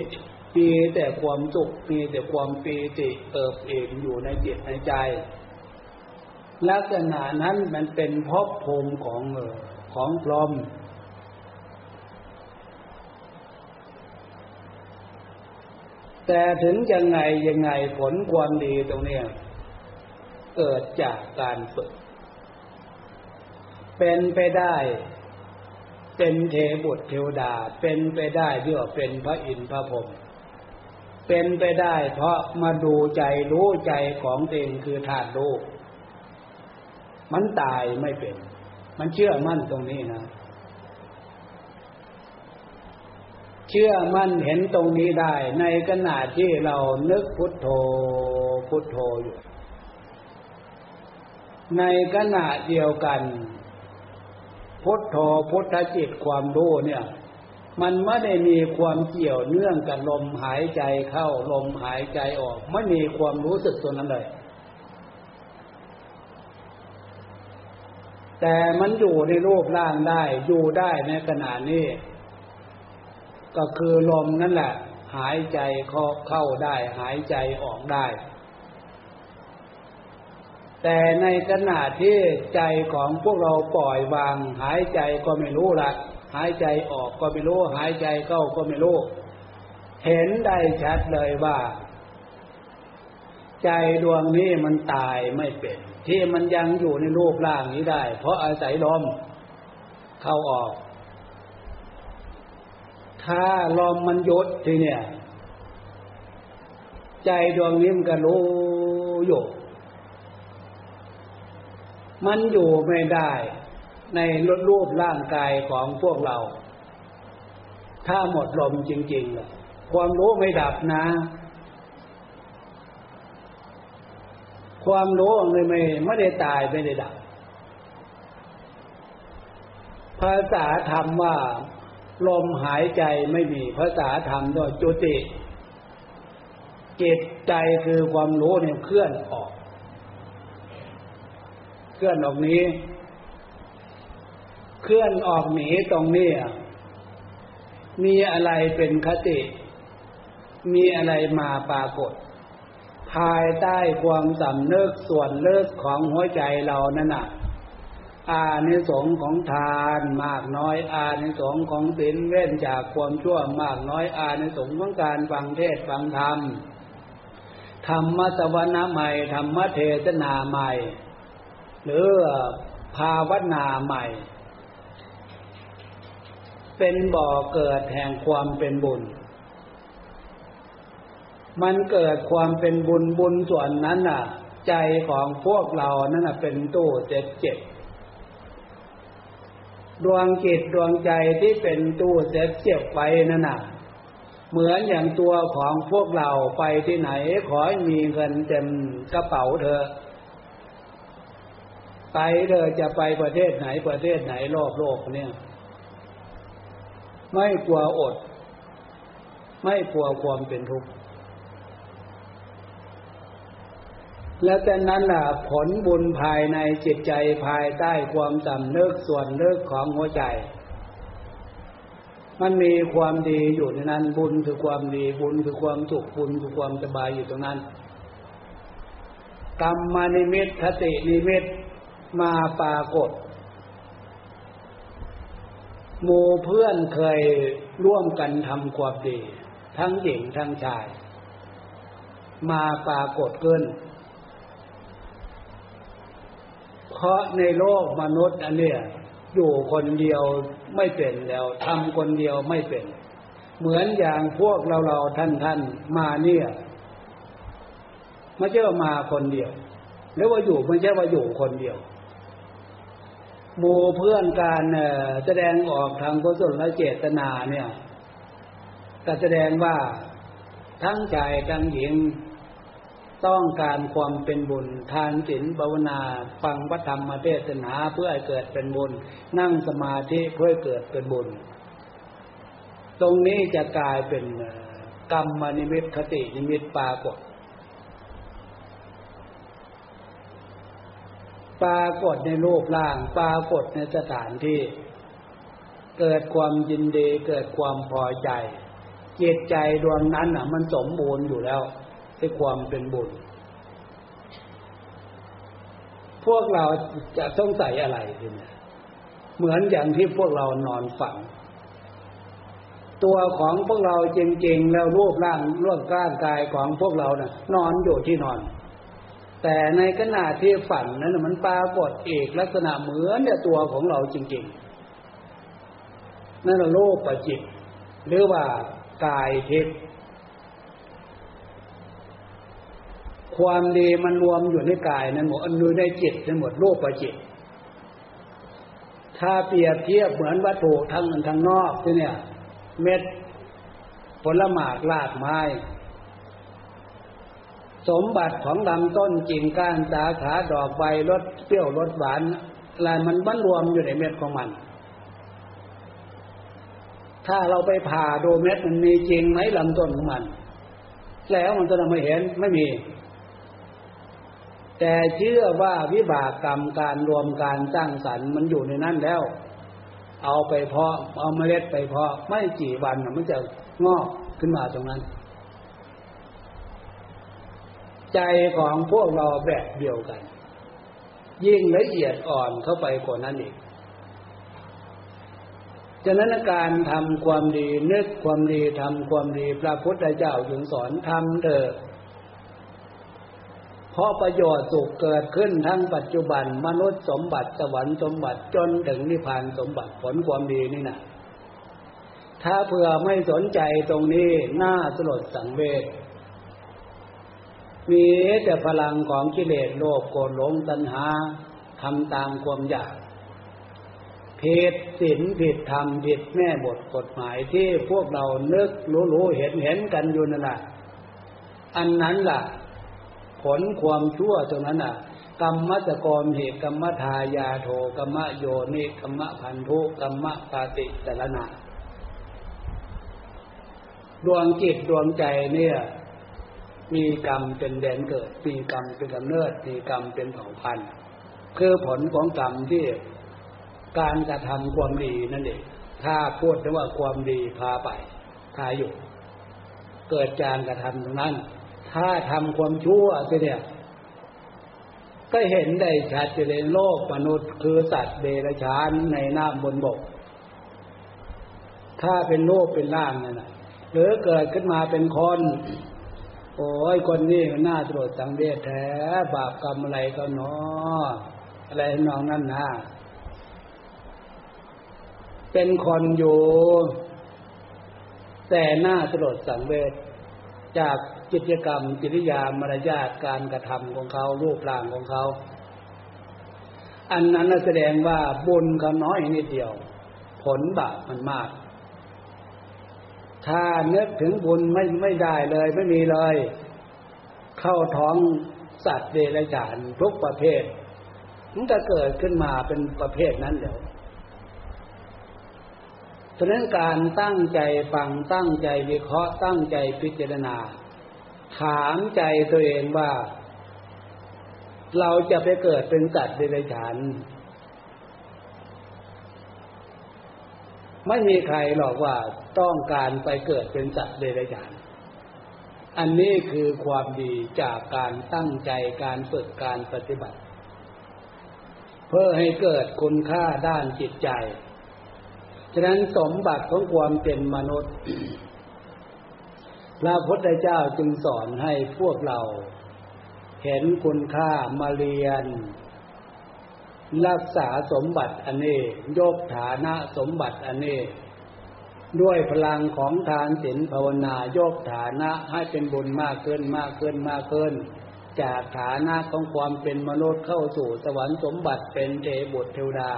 ปีแต่ความสุขปีแต่ความปีติเติบเองอยู่ในจิตในใจ ลักษณะนั้นมันเป็นภพภูมิของของพรหมแต่ถึงยังไงยังไงผลความดีตรงนี้เกิดจากการฝึก เป็นไปได้ เป็นเทบุตรเทวดา เป็นไปได้ที่ว่าเป็นพระอินทร์พระพรหม เป็นไปได้ เพราะมาดูใจรู้ใจของเองคือธาตุรู้มันตายไม่เป็น มันเชื่อมั่นตรงนี้นะ เชื่อมั่นเห็นตรงนี้ได้ ในขณะที่เรานึกพุทโธพุทโธอยู่ ในขณะเดียวกัน พุทโธพุทธจิตความรู้เนี่ย มันไม่ได้มีความเกี่ยวเนื่องกับลมหายใจเข้าลมหายใจออก ไม่มีความรู้สึกตัวนั้นเลย แต่มันอยู่ในรูปร่างได้อยู่ได้ในขณะนี้ ก็คือลมนั่นแหละ หายใจเข้าได้ หายใจออกได้ แต่ในขณะที่ใจของพวกเราปล่อยวาง หายใจก็ไม่รู้ละ หายใจออกก็ไม่รู้ หายใจเข้าก็ไม่รู้ เห็นได้ชัดเลยว่า ใจดวงนี้มันตายไม่เป็น ที่มันยังอยู่ในรูปร่างนี้ได้ เพราะอาศัยลมเข้าออก ถ้าลมมันยุดทีเนี่ย ใจดวงนี้มันก็รู้อยู่มันอยู่ไม่ได้ ในรูปร่างกายของพวกเรา ถ้าหมดลมจริงๆเลยความรู้ไม่ดับนะ ความรู้ไม่ไม่ไม่ได้ตายไม่ได้ดับ ภาษาธรรมว่า ลมหายใจไม่มี ภาษาธรรมด้วยจุติจิตใจคือความรู้เนี่ยเคลื่อนออก เคลื่อนออกนี้ เคลื่อนออกหนีตรงนี้มีอะไรเป็นคติ มีอะไรมาปรากฏ ภายใต้ความสำเนึกส่วนเลิกของหัวใจเรานั่นน่ะ อานิสงส์ของทานมากน้อย อานิสงส์ของศีลเว้นจากความชั่วมากน้อย อานิสงส์ของการฟังเทศฟังธรรม ธรรมสวนาใหม่ ธรรมเทศนาใหม่ หรือภาวนาใหม่ เป็นบ่อเกิดแห่งความเป็นบุญ มันเกิดความเป็นบุญบุญส่วนนั้นน่ะ ใจของพวกเรานั่นน่ะเป็นตู้เจ็ดเจ็ดดวงจิตดวงใจที่เป็นตู้เจ็ดเจ็บไปนั่นน่ะ เหมือนอย่างตัวของพวกเราไปที่ไหนขอให้มีเงินเต็มกระเป๋าเธอไปเลยจะไปประเทศไหนประเทศไหนรอบโลกเนี่ย ไม่กลัวอด ไม่กลัวความเป็นทุกข์แล้วแต่นั้นล่ะผลบุญภายในจิตใจภายใต้ความสำนึกส่วนเลิกของหัวใจ มันมีความดีอยู่ในนั้นบุญคือความดีบุญคือความสุขบุญคือความสบายอยู่ตรงนั้น กรรมนิมิตคตินิมิตมาปรากฏ หมู่เพื่อนเคยร่วมกันทำความดี ทั้งหญิงทั้งชาย มาปรากฏขึ้น เพราะในโลกมนุษย์อันเนี้ยอยู่คนเดียวไม่เป็นแล้วทำคนเดียวไม่เป็น เหมือนอย่างพวกเราเราท่านท่านมาเนี่ยไม่ใช่ว่ามาคนเดียวหรือว่าอยู่ไม่ใช่ว่าอยู่คนเดียว หมู่เพื่อนการแสดงออกทางกุศลและเจตนาเนี่ยก็แสดงว่าทั้งชายทั้งหญิงต้องการความเป็นบุญ ทานศีลภาวนา ฟังพระธรรมเทศนาเพื่อให้เกิดเป็นบุญ นั่งสมาธิเพื่อเกิดเป็นบุญ ตรงนี้จะกลายเป็นกรรมนิมิตคตินิมิตปรากฏ ปรากฏในรูปร่าง ปรากฏในสถานที่ เกิดความยินดีเกิดความพอใจจิตใจดวงนั้นอะ มันสมบูรณ์อยู่แล้วด้วยความเป็นบุญ พวกเราจะต้องใส่อะไรทีนี้เหมือนอย่างที่พวกเรานอนฝังตัวของพวกเราจริงๆแล้วรูปร่างร่างร่างกายของพวกเรานะ่ะ นอนอยู่ที่นอน แต่ในขณะที่ฝันนั้นมันปรากฏเอกลักษณะเหมือนเนี่ยตัวของเราจริง ๆ นั่นโลกประจิต หรือว่ากายทิพย์ความดีมันรวมอยู่ในกายนั้นหมดอันอยู่ในจิตทั้งหมดโลกประจิต ถ้าเปรียบเทียบเหมือนวัตถุทางทางนอกที่เนี่ย เม็ดผลหมากลากไม้ สมบัติของลำต้นกิ่งก้านสาขาดอกใบรสเปรี้ยวรสหวานอะไรมันบรรรวมอยู่ในเม็ดของมัน ถ้าเราไปผ่าดูเม็ดมันมีจริงไหมลำต้นของมัน แล้วมันจะไม่เห็นไม่มี แต่เชื่อว่าวิบากกรรมการรวมการสร้างสรรค์มันอยู่ในนั้นแล้ว เอาไปเพาะเอาเมล็ดไปเพาะไม่กี่วันมันจะงอกขึ้นมาตรงนั้น ใจของพวกเราแบบเดียวกัน ยิ่งละเอียดอ่อนเข้าไปกว่านั้นอีกฉะนั้นการทำความดีนึกความดีทำความดีพระพุทธเจ้าถึงสอนทำเถอะเพราะประโยชน์สุขเกิดขึ้นทั้งปัจจุบัน มนุษย์สมบัติสวรรค์สมบัติจนถึงนิพพานสมบัติผลความดีนี่นะถ้าเผื่อไม่สนใจตรงนี้น่าสลดสังเวช มีแต่พลังของกิเลสโลภโกรธหลงตัณหาทำตามความอยากผิดศีลผิดธรรมผิดแม่บทกฎหมายที่พวกเรานึกรู้รู้เห็นเห็นกันอยู่นั่นแหละอันนั้นล่ะ ผลความชั่วตรงนั้นอะ กรรมจกรเหตุกรรมทายาโทกรรมโยนิกรรมพันธุกรรมปาติสารนาดวงจิตดวงใจเนี่ย มีกรรมเป็นแดนเกิด มีกรรมเป็นกำเนิด มีกรรมเป็นเผ่าพันธุ์คือผลของกรรมที่การกระทำความดีนั่นเอง ถ้าพูดถึงว่าความดีพาไปพาอยู่ เกิดจากกระทำตรงนั้น ถ้าทำความชั่วสิเนี่ย ก็เห็นได้ชัดเจนโลกมนุษย์คือสัตว์เดรัจฉานในน้ำบนบก ถ้าเป็นโลกเป็นร่างนั่นนะหรือเกิดขึ้นมาเป็นคน โอ้ยคนนี้น่าตรวจสังเวชแท้บาปกรรมอะไรก็นาะอะไรน้องนั่นนะเป็นคนอยู่ แต่น่าตรวจสังเวชจากกิจกรรมกิริยามารยาทการกระทำของเขารูปร่างของเขา อันนั้นแสดงว่าบุญเขาน้อยนิดเดียว ผลบาปมันมาก ถ้านึกถึงบุญไม่ไม่ได้เลยไม่มีเลย เข้าท้องสัตว์เดรัจฉานทุกประเภทมันจะเกิดขึ้นมาเป็นประเภทนั้นเดี๋ยวฉะนั้นการตั้งใจฟังตั้งใจวิเคราะห์ตั้งใจพิจารณา ถามใจตัวเองว่า เราจะไปเกิดเป็นสัตว์เดรัจฉาน ไม่มีใครหรอกว่าต้องการไปเกิดเป็นสัตว์เดรัจฉาน อันนี้คือความดีจากการตั้งใจการฝึกการปฏิบัติ เพื่อให้เกิดคุณค่าด้านจิตใจ ฉะนั้นสมบัติของความเป็นมนุษย์ พระพุทธเจ้าจึงสอนให้พวกเรา เห็นคุณค่ามาเรียน รักษาสมบัติอันนี้ยกฐานะสมบัติอันนี้ด้วยพลังของทานศีลภาวนายกฐานะให้เป็นบุญมากขึ้นมากขึ้นมากขึ้น จากฐานะของความเป็นมนุษย์เข้าสู่สวรรค์สมบัติเป็นเทบุตรเทวดา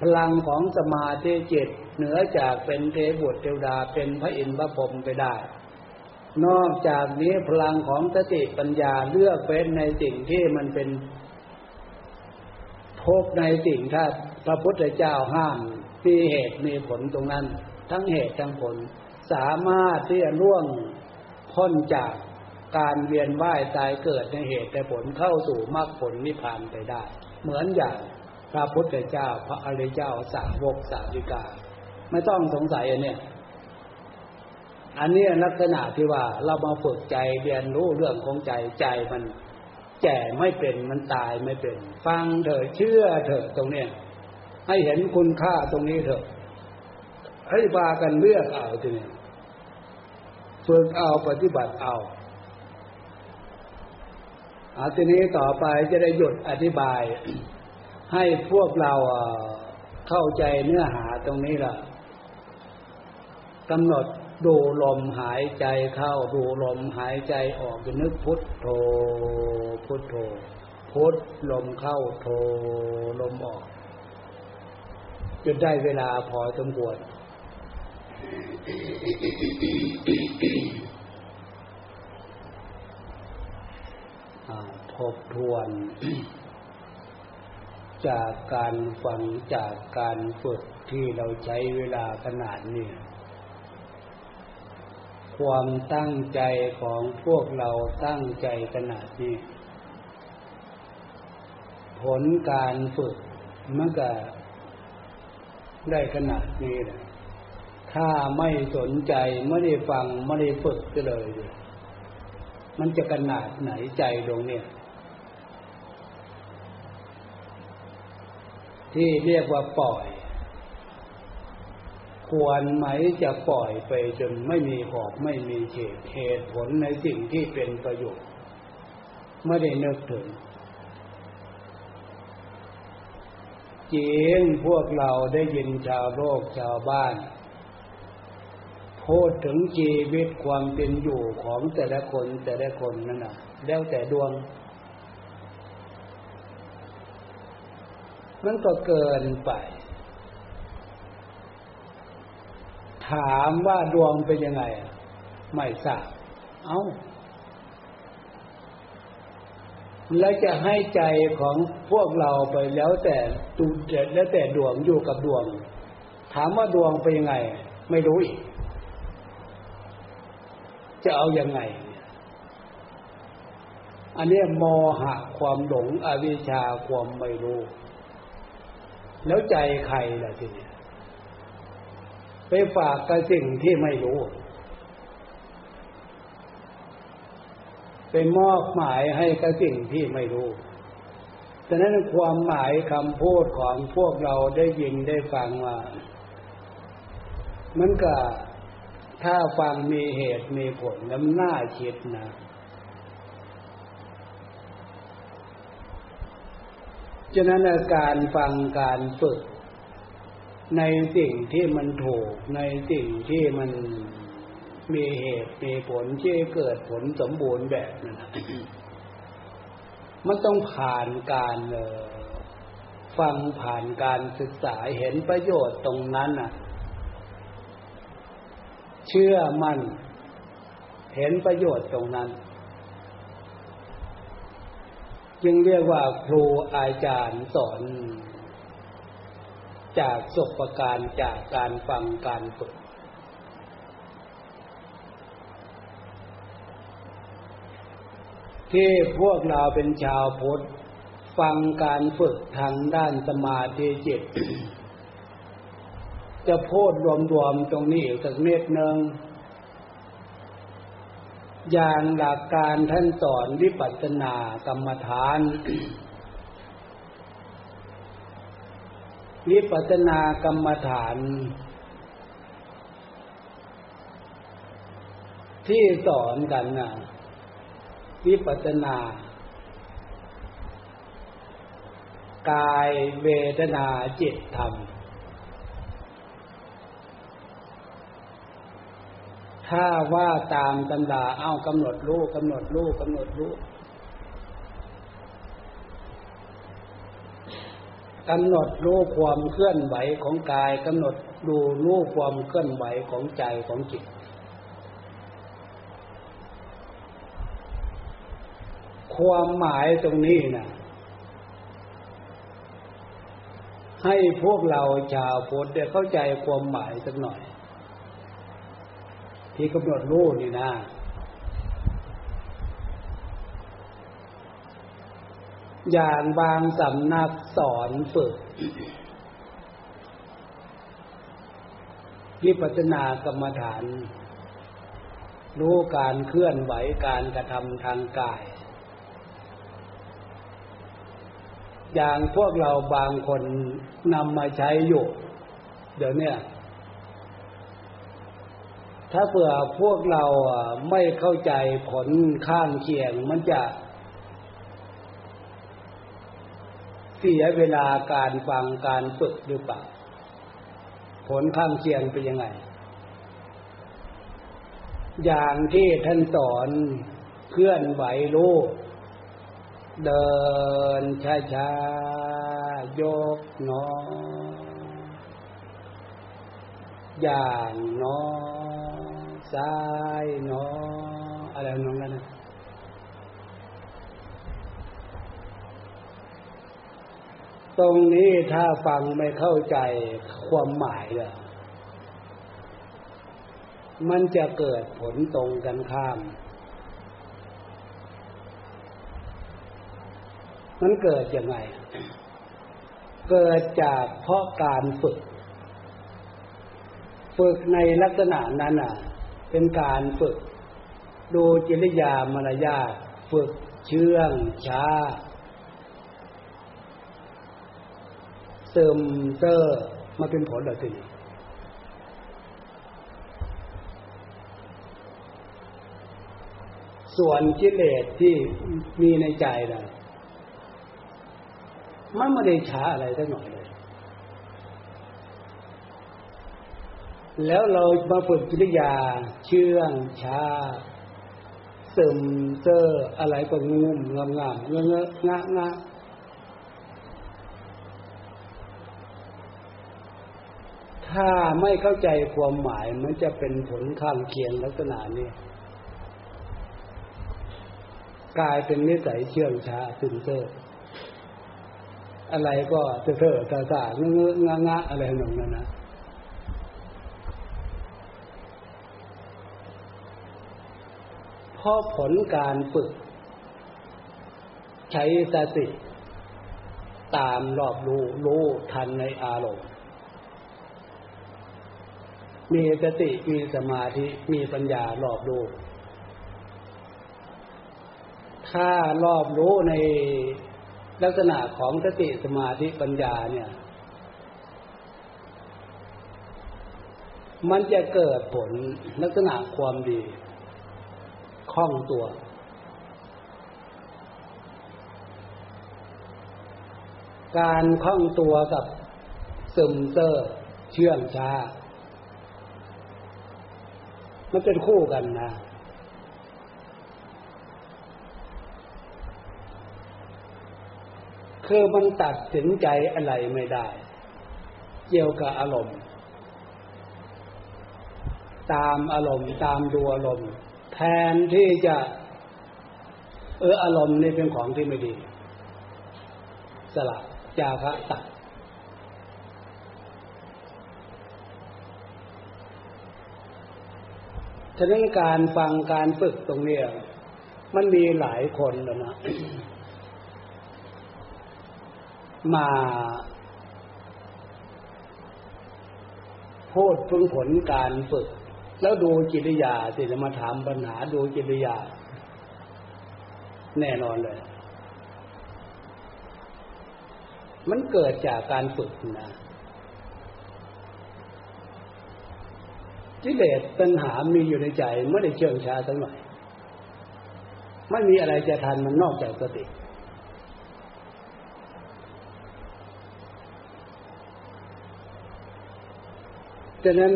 พลังของสมาธิจิตเหนือจากเป็นเทบุตรเทวดาเป็นพระอินทร์พระพรหมไปได้ นอกจากนี้พลังของสติปัญญาเลือกเป็นในสิ่งที่มันเป็น ทุกในสิ่งถ้าพระพุทธเจ้าห้ามมีเหตุมีผลตรงนั้น ทั้งเหตุทั้งผล สามารถที่จะล่วงพ้นจากการเวียนว่ายตายเกิดในเหตุแต่ผลเข้าสู่มรรคผลนิพพานไปได้ เหมือนอย่างพระพุทธเจ้า พระอริยเจ้าสาวกสาวิกา ไม่ต้องสงสัยอันเนี้ยอันนี้ลักษณะที่ว่าเรามาฝึกใจเรียนรู้เรื่องของใจใจมัน แก่ไม่เป็นมันตายไม่เป็น ฟังเถอะเชื่อเถอะตรงเนี้ยให้เห็นคุณค่าตรงนี้เถอะ ให้พากันเลือกเอาทีนี้ฝึกเอาปฏิบัติเอาอาทีนี้ต่อไปจะได้หยุดอธิบาย ให้พวกเราเข้าใจเนื้อหาตรงนี้ล่ะกำหนด ดูลมหายใจเข้าดูลมหายใจออกจะนึกพุทโธพุทโธพุทลมเข้าโธลมออกจนได้เวลาพอสมควรทบทวน จากการฟังจากการฝึกที่เราใช้เวลาขนาดนี้ ความตั้งใจของพวกเราตั้งใจขนาดนี้ ผลการฝึกมันก็ได้ขนาดนี้แหละถ้าไม่สนใจไม่ได้ฟังไม่ได้ฝึกก็เลย มันจะขนาดไหนใจตรงเนี่ย ที่เรียกว่าปล่อย ควรไหมจะปล่อยไปจนไม่มีขอบไม่มีเขตเหตุผลในสิ่งที่เป็นประโยชน์ไม่ได้นึกถึงจริงพวกเราได้ยินชาวโลกชาวบ้านพูดถึงชีวิตความเป็นอยู่ของแต่ละคนแต่ละคนนั่นนะแล้วแต่ดวง มันก็เกินไป ถามว่าดวงเป็นยังไง ไม่ทราบ เอา้า แล้วจะให้ใจของพวกเราไปแล้วแต่ตูแล้วแต่ดวงอยู่กับดวง ถามว่าดวงเป็นยังไง ไม่รู้อีก จะเอาอยัางไง อันนี้โมหะความหลงอวิชชาความไม่รู้ แล้วใจใครล่ะทีนี้ ไปฝากกับสิ่งที่ไม่รู้ ไปมอบหมายให้กับสิ่งที่ไม่รู้ฉะนั้นความหมายคำพูดของพวกเราได้ยินได้ฟังว่ามันก็ถ้าฟังมีเหตุมีผลแล้วน่าคิดนะฉะนั้นการฟังการฝึก ในสิ่งที่มันถูกในสิ่งที่มันมีเหตุมีผลที่เกิดผลสมบูรณ์แบบนั้นมันต้องผ่านการฟังผ่านการศึกษาเห็นประโยชน์ตรงนั้นอะ เชื่อมัน่นเห็นประโยชน์ตรงนั้น จึงเรียกว่าครูอาจารย์สอน จากศกประการจากการฟังการฝึกที่พวกเราเป็นชาวพุทธฟังการฝึกทางด้านสมาธิจิต จะพูดรวมๆตรงนี้สักนิดหนึ่งอย่างหลักการท่านสอนวิปัสสนากรรมฐาน วิปัสสนากรรมฐาน ที่สอนกันนะวิปัสสนากายเวทนาจิตธรรม ถ้าว่าตามตำราเอากำหนดรู้กำหนดรู้กำหนดรู้ กำหนดรู้ความเคลื่อนไหวของกายกำหนดดูรู้ความเคลื่อนไหวของใจของจิต ความหมายตรงนี้นะให้พวกเราชาวพุทธได้เข้าใจความหมายสักหน่อย ที่กำหนดรู้นี่นะ อย่างบางสำนักสอนฝึก วิปัสสนากรรมฐาน รู้การเคลื่อนไหวการกระทำทางกาย อย่างพวกเราบางคนนำมาใช้อยู่ เดี๋ยวนี้ถ้าเผื่อพวกเราไม่เข้าใจผลข้างเคียงมันจะ เสียเวลาการฟังการฝึกหรือเปล่า ผลข้างเคียงเป็นยังไง อย่างที่ท่านสอนเคลื่อนไหวรู้เดินช้าช้ายกนอ อย่างนอ ซ้ายนอ อะไรน้องนั่นนะ ตรงนี้ถ้าฟังไม่เข้าใจความหมายเลยมันจะเกิดผลตรงกันข้าม มันเกิดยังไง เกิดจากเพราะการฝึก ฝึกในลักษณะนั้นอะ เป็นการฝึก ดูจิริยามารยาทฝึกเชื่องช้าเติมเตอร์มาเป็นผลเหรอทีนี้ส่วนกิเลสที่มีในใจนะมันไม่ได้ช้าอะไรสักหน่อยเลย แล้วเรามาฝึกจิตยาเชื่องช้าซึมเซอร์อะไรก็งุ่มงามงามเงอะเงะงะงะ ถ้าไม่เข้าใจความหมายมันจะเป็นผลข้างเคียงลักษณะนี้ กลายเป็นนิสัยเชื่องช้าซึมเซอร์อะไรก็เถอะตาตาเงื้องงะอะไรหนึ่งนั่นนะเพราะผลการฝึก ใช้สติ ตามรอบรู้รู้ทันในอารมณ์ มีสติมีสมาธิมีปัญญารอบรู้ถ้ารอบรู้ในลักษณะของสติสมาธิปัญญาเนี่ย มันจะเกิดผลลักษณะความดีคล่องตัว การคล่องตัวกับซึมเซอร์เชื่องช้า มันเป็นคู่กันนะคือมันตัดสินใจอะไรไม่ได้ เกี่ยวกับอารมณ์ ตามอารมณ์ตามดูอารมณ์ แทนที่จะ เอออารมณ์นี่เป็นของที่ไม่ดี สละจาคะตัด ฉะนั้นการฟังการฝึกตรงเนี้ยมันมีหลายคนแล้วนะมาพูดพึงผลการฝึก แล้วดูจิริยาสิจะมาถามปัญหาดูจิริยา แน่นอนเลย มันเกิดจากการฝึกนะ กิเลสตัณหามีอยู่ในใจไม่ได้เชื่องช้าสักหน่อยไม่มีอะไรจะทันมันนอกจากสติฉะนั้น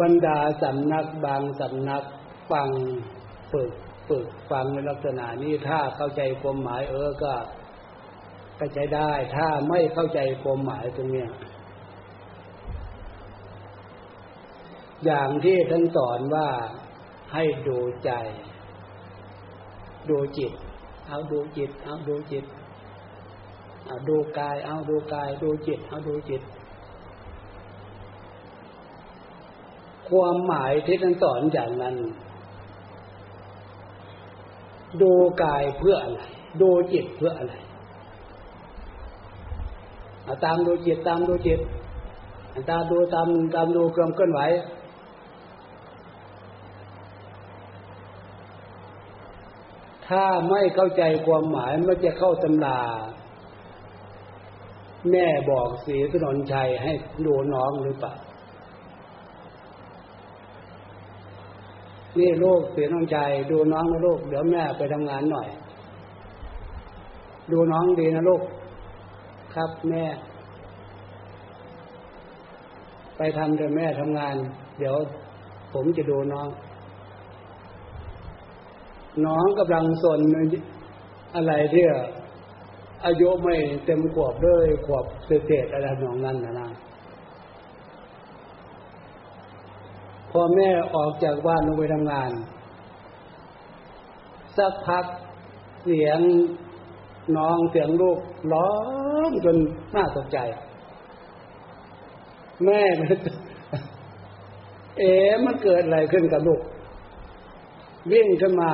บรรดาสำนักบางสำนักฟังฝึกฝึกฟังในลักษณะนี้ถ้าเข้าใจความหมายเออก็ก็ใช้ได้ ถ้าไม่เข้าใจความหมายตรงเนี้ย อย่างที่ท่านสอนว่าให้ดูใจ ดูจิต เอาดูจิต เอาดูจิต เอาดูกาย เอาดูกาย ดูจิต เอาดูจิต ความหมายที่ท่านสอนอย่างนั้น ดูกายเพื่ออะไร ดูจิตเพื่ออะไราตามดูจิตตามดูจิตตามดูตามตามดูความเคลื่อนไหว ถ้าไม่เข้าใจความหมายมันจะเข้าตำราแม่บอกสีสนนชัยให้ดูน้องหรือเปล่า นี่ลูกเสียน้องใจดูน้องนะลูก เดี๋ยวแม่ไปทำงานหน่อย ดูน้องดีนะลูก ครับแม่ ไปทำเดี๋ยวแม่ทำงาน เดี๋ยวผมจะดูน้อง น้องกำลังสนอะไรที่อายุไม่เต็มขวบด้วยขวบเศษอะไรน้องนั้นนะนะพอแม่ออกจากบ้านลงไปทำงาน สักพักเสียงน้องเสียงลูกร้องจนน่าตกใจ แม่ เอ๋มันเกิดอะไรขึ้นกับลูก วิ่งขึ้นมา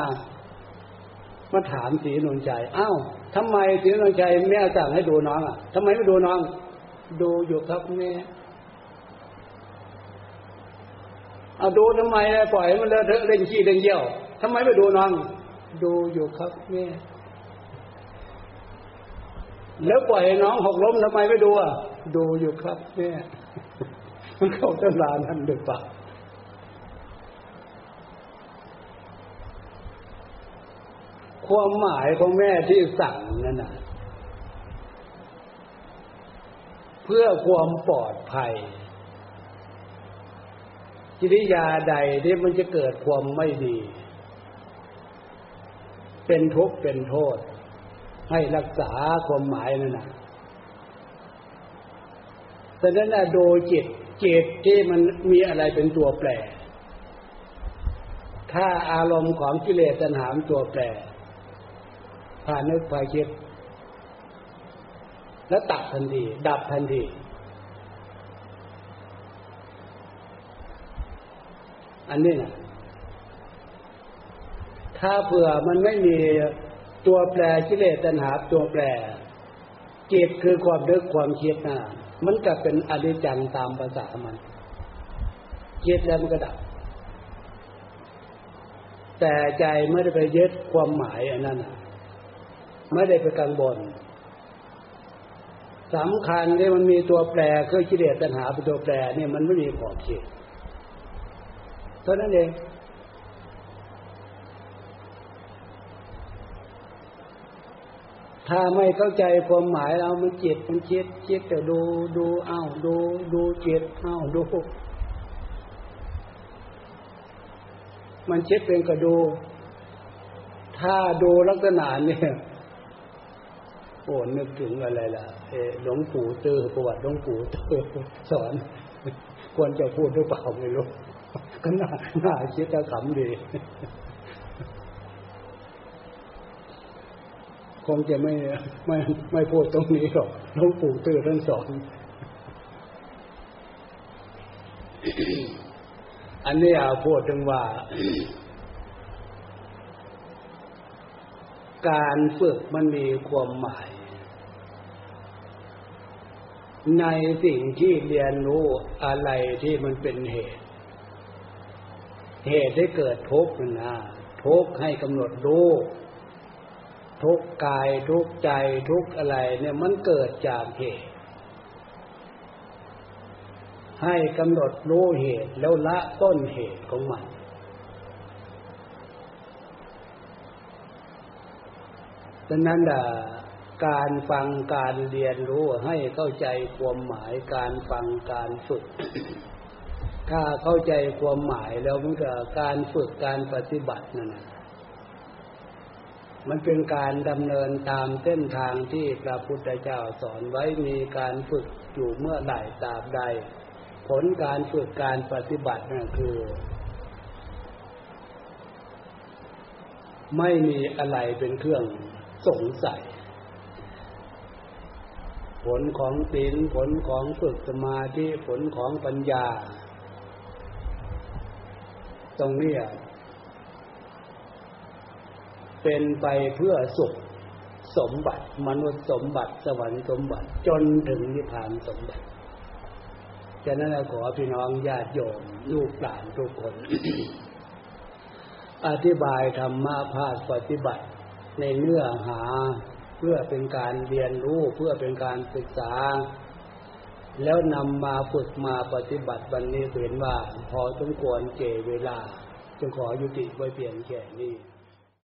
มาถามสีนนใจอ้าวทำไมสีนนใจแม่สั่งให้ดูน้องอะทำไมไม่ดูน้อง ดูอยู่ครับแม่เอาดูทำไมปล่อยมันเลอะเทอะเล่นขี้เล่นเยี่ยวทำไมไม่ดูน้อง ดูอยู่ครับแม่แล้วปล่อยน้องหกล้มทำไมไม่ดูอะดูอยู่ครับแม่มันเข้าตำรานั่นหรือเปล่า ความหมายของแม่ที่สั่งนั่นนะเพื่อความปลอดภัย กิริยาใดที่มันจะเกิดความไม่ดี เป็นทุกข์เป็นโทษ ให้รักษาความหมายนั่นนะแต่นั้นนะโดยจิตจิตที่มันมีอะไรเป็นตัวแปร ถ้าอารมณ์ของกิเลสตัณหามตัวแปรานึกพาคิด แล้วตัดทันที ดับทันทีอันนี้นะถ้าเผื่อมันไม่มีตัวแปรกิเลสตัณหาตัวแปรจิตคือความนึกความคิดนะมันก็เป็นอนิจจังตามภาษามันคิดแล้วมันก็ดับ แต่ใจไม่ได้ไปยึดความหมายอันนั้นนะ ไม่ได้ไปกังวลสำคัญที่มันมีตัวแปรคือกิเลสตัณหาเป็นตัวแปรเนี่ยมันไม่มีขอบเขตเท่านั้นเองถ้าไม่เข้าใจความหมายเรามันจิตมันคิดคิดแต่ดูดูอ้าวดูดูจิตอ้าวดูมันคิดเป็นก็ดู ถ้าดูลักษณะเนี่ย โอ้นึกถึงอะไรล่ะเอหลวงปู่เจอประวัติหลวงปู่เจอสอน ควรจะพูดหรือเปล่าไม่รู้ก็น่าน่าคิดจะขำดีคงจะไม่ไม่ไม่พูดตรงนี้หรอกหลวงปู่ตือท่านสอน อันนี้อาพูดถึงว่า การฝึกมันมีความหมาย ในสิ่งที่เรียนรู้อะไรที่มันเป็นเหตุ เหตุให้เกิดทุกข์นะทุกข์ให้กำหนดรู้ทุกกายทุกใจทุกอะไร เนี่ยมันเกิดจากเหตุ ให้กำหนดรู้เหตุแล้วละต้นเหตุของมัน ดังนั้น การฟังการเรียนรู้ให้เข้าใจความหมายการฟังการฝึก ถ้าเข้าใจความหมายแล้วมันก็การฝึกการปฏิบัตินั่นมันเป็นการดำเนินตามเส้นทางที่พระพุทธเจ้าสอนไว้มีการฝึกอยู่เมื่อใดตราบใด ผลการฝึกการปฏิบัตินั่นคือ ไม่มีอะไรเป็นเครื่องสงสัย ผลของศีลผลของฝึกสมาธิผลของปัญญา ตรงนี้เป็นไปเพื่อสุขสมบัติ มนุษย์สมบัติ สวรรค์สมบัติ จนถึงนิพพานสมบัติฉะนั้นขอพี่น้องญาติโยมลูกหลานทุกคน อธิบายธรรมะภาคปฏิบัติในเนื้อหา เพื่อเป็นการเรียนรู้เพื่อเป็นการศึกษา แล้วนำมาฝึกมาปฏิบัติวันนี้เห็นว่า พอสมควรเจเวลา จึงขอยุติไว้เพียงแค่นี้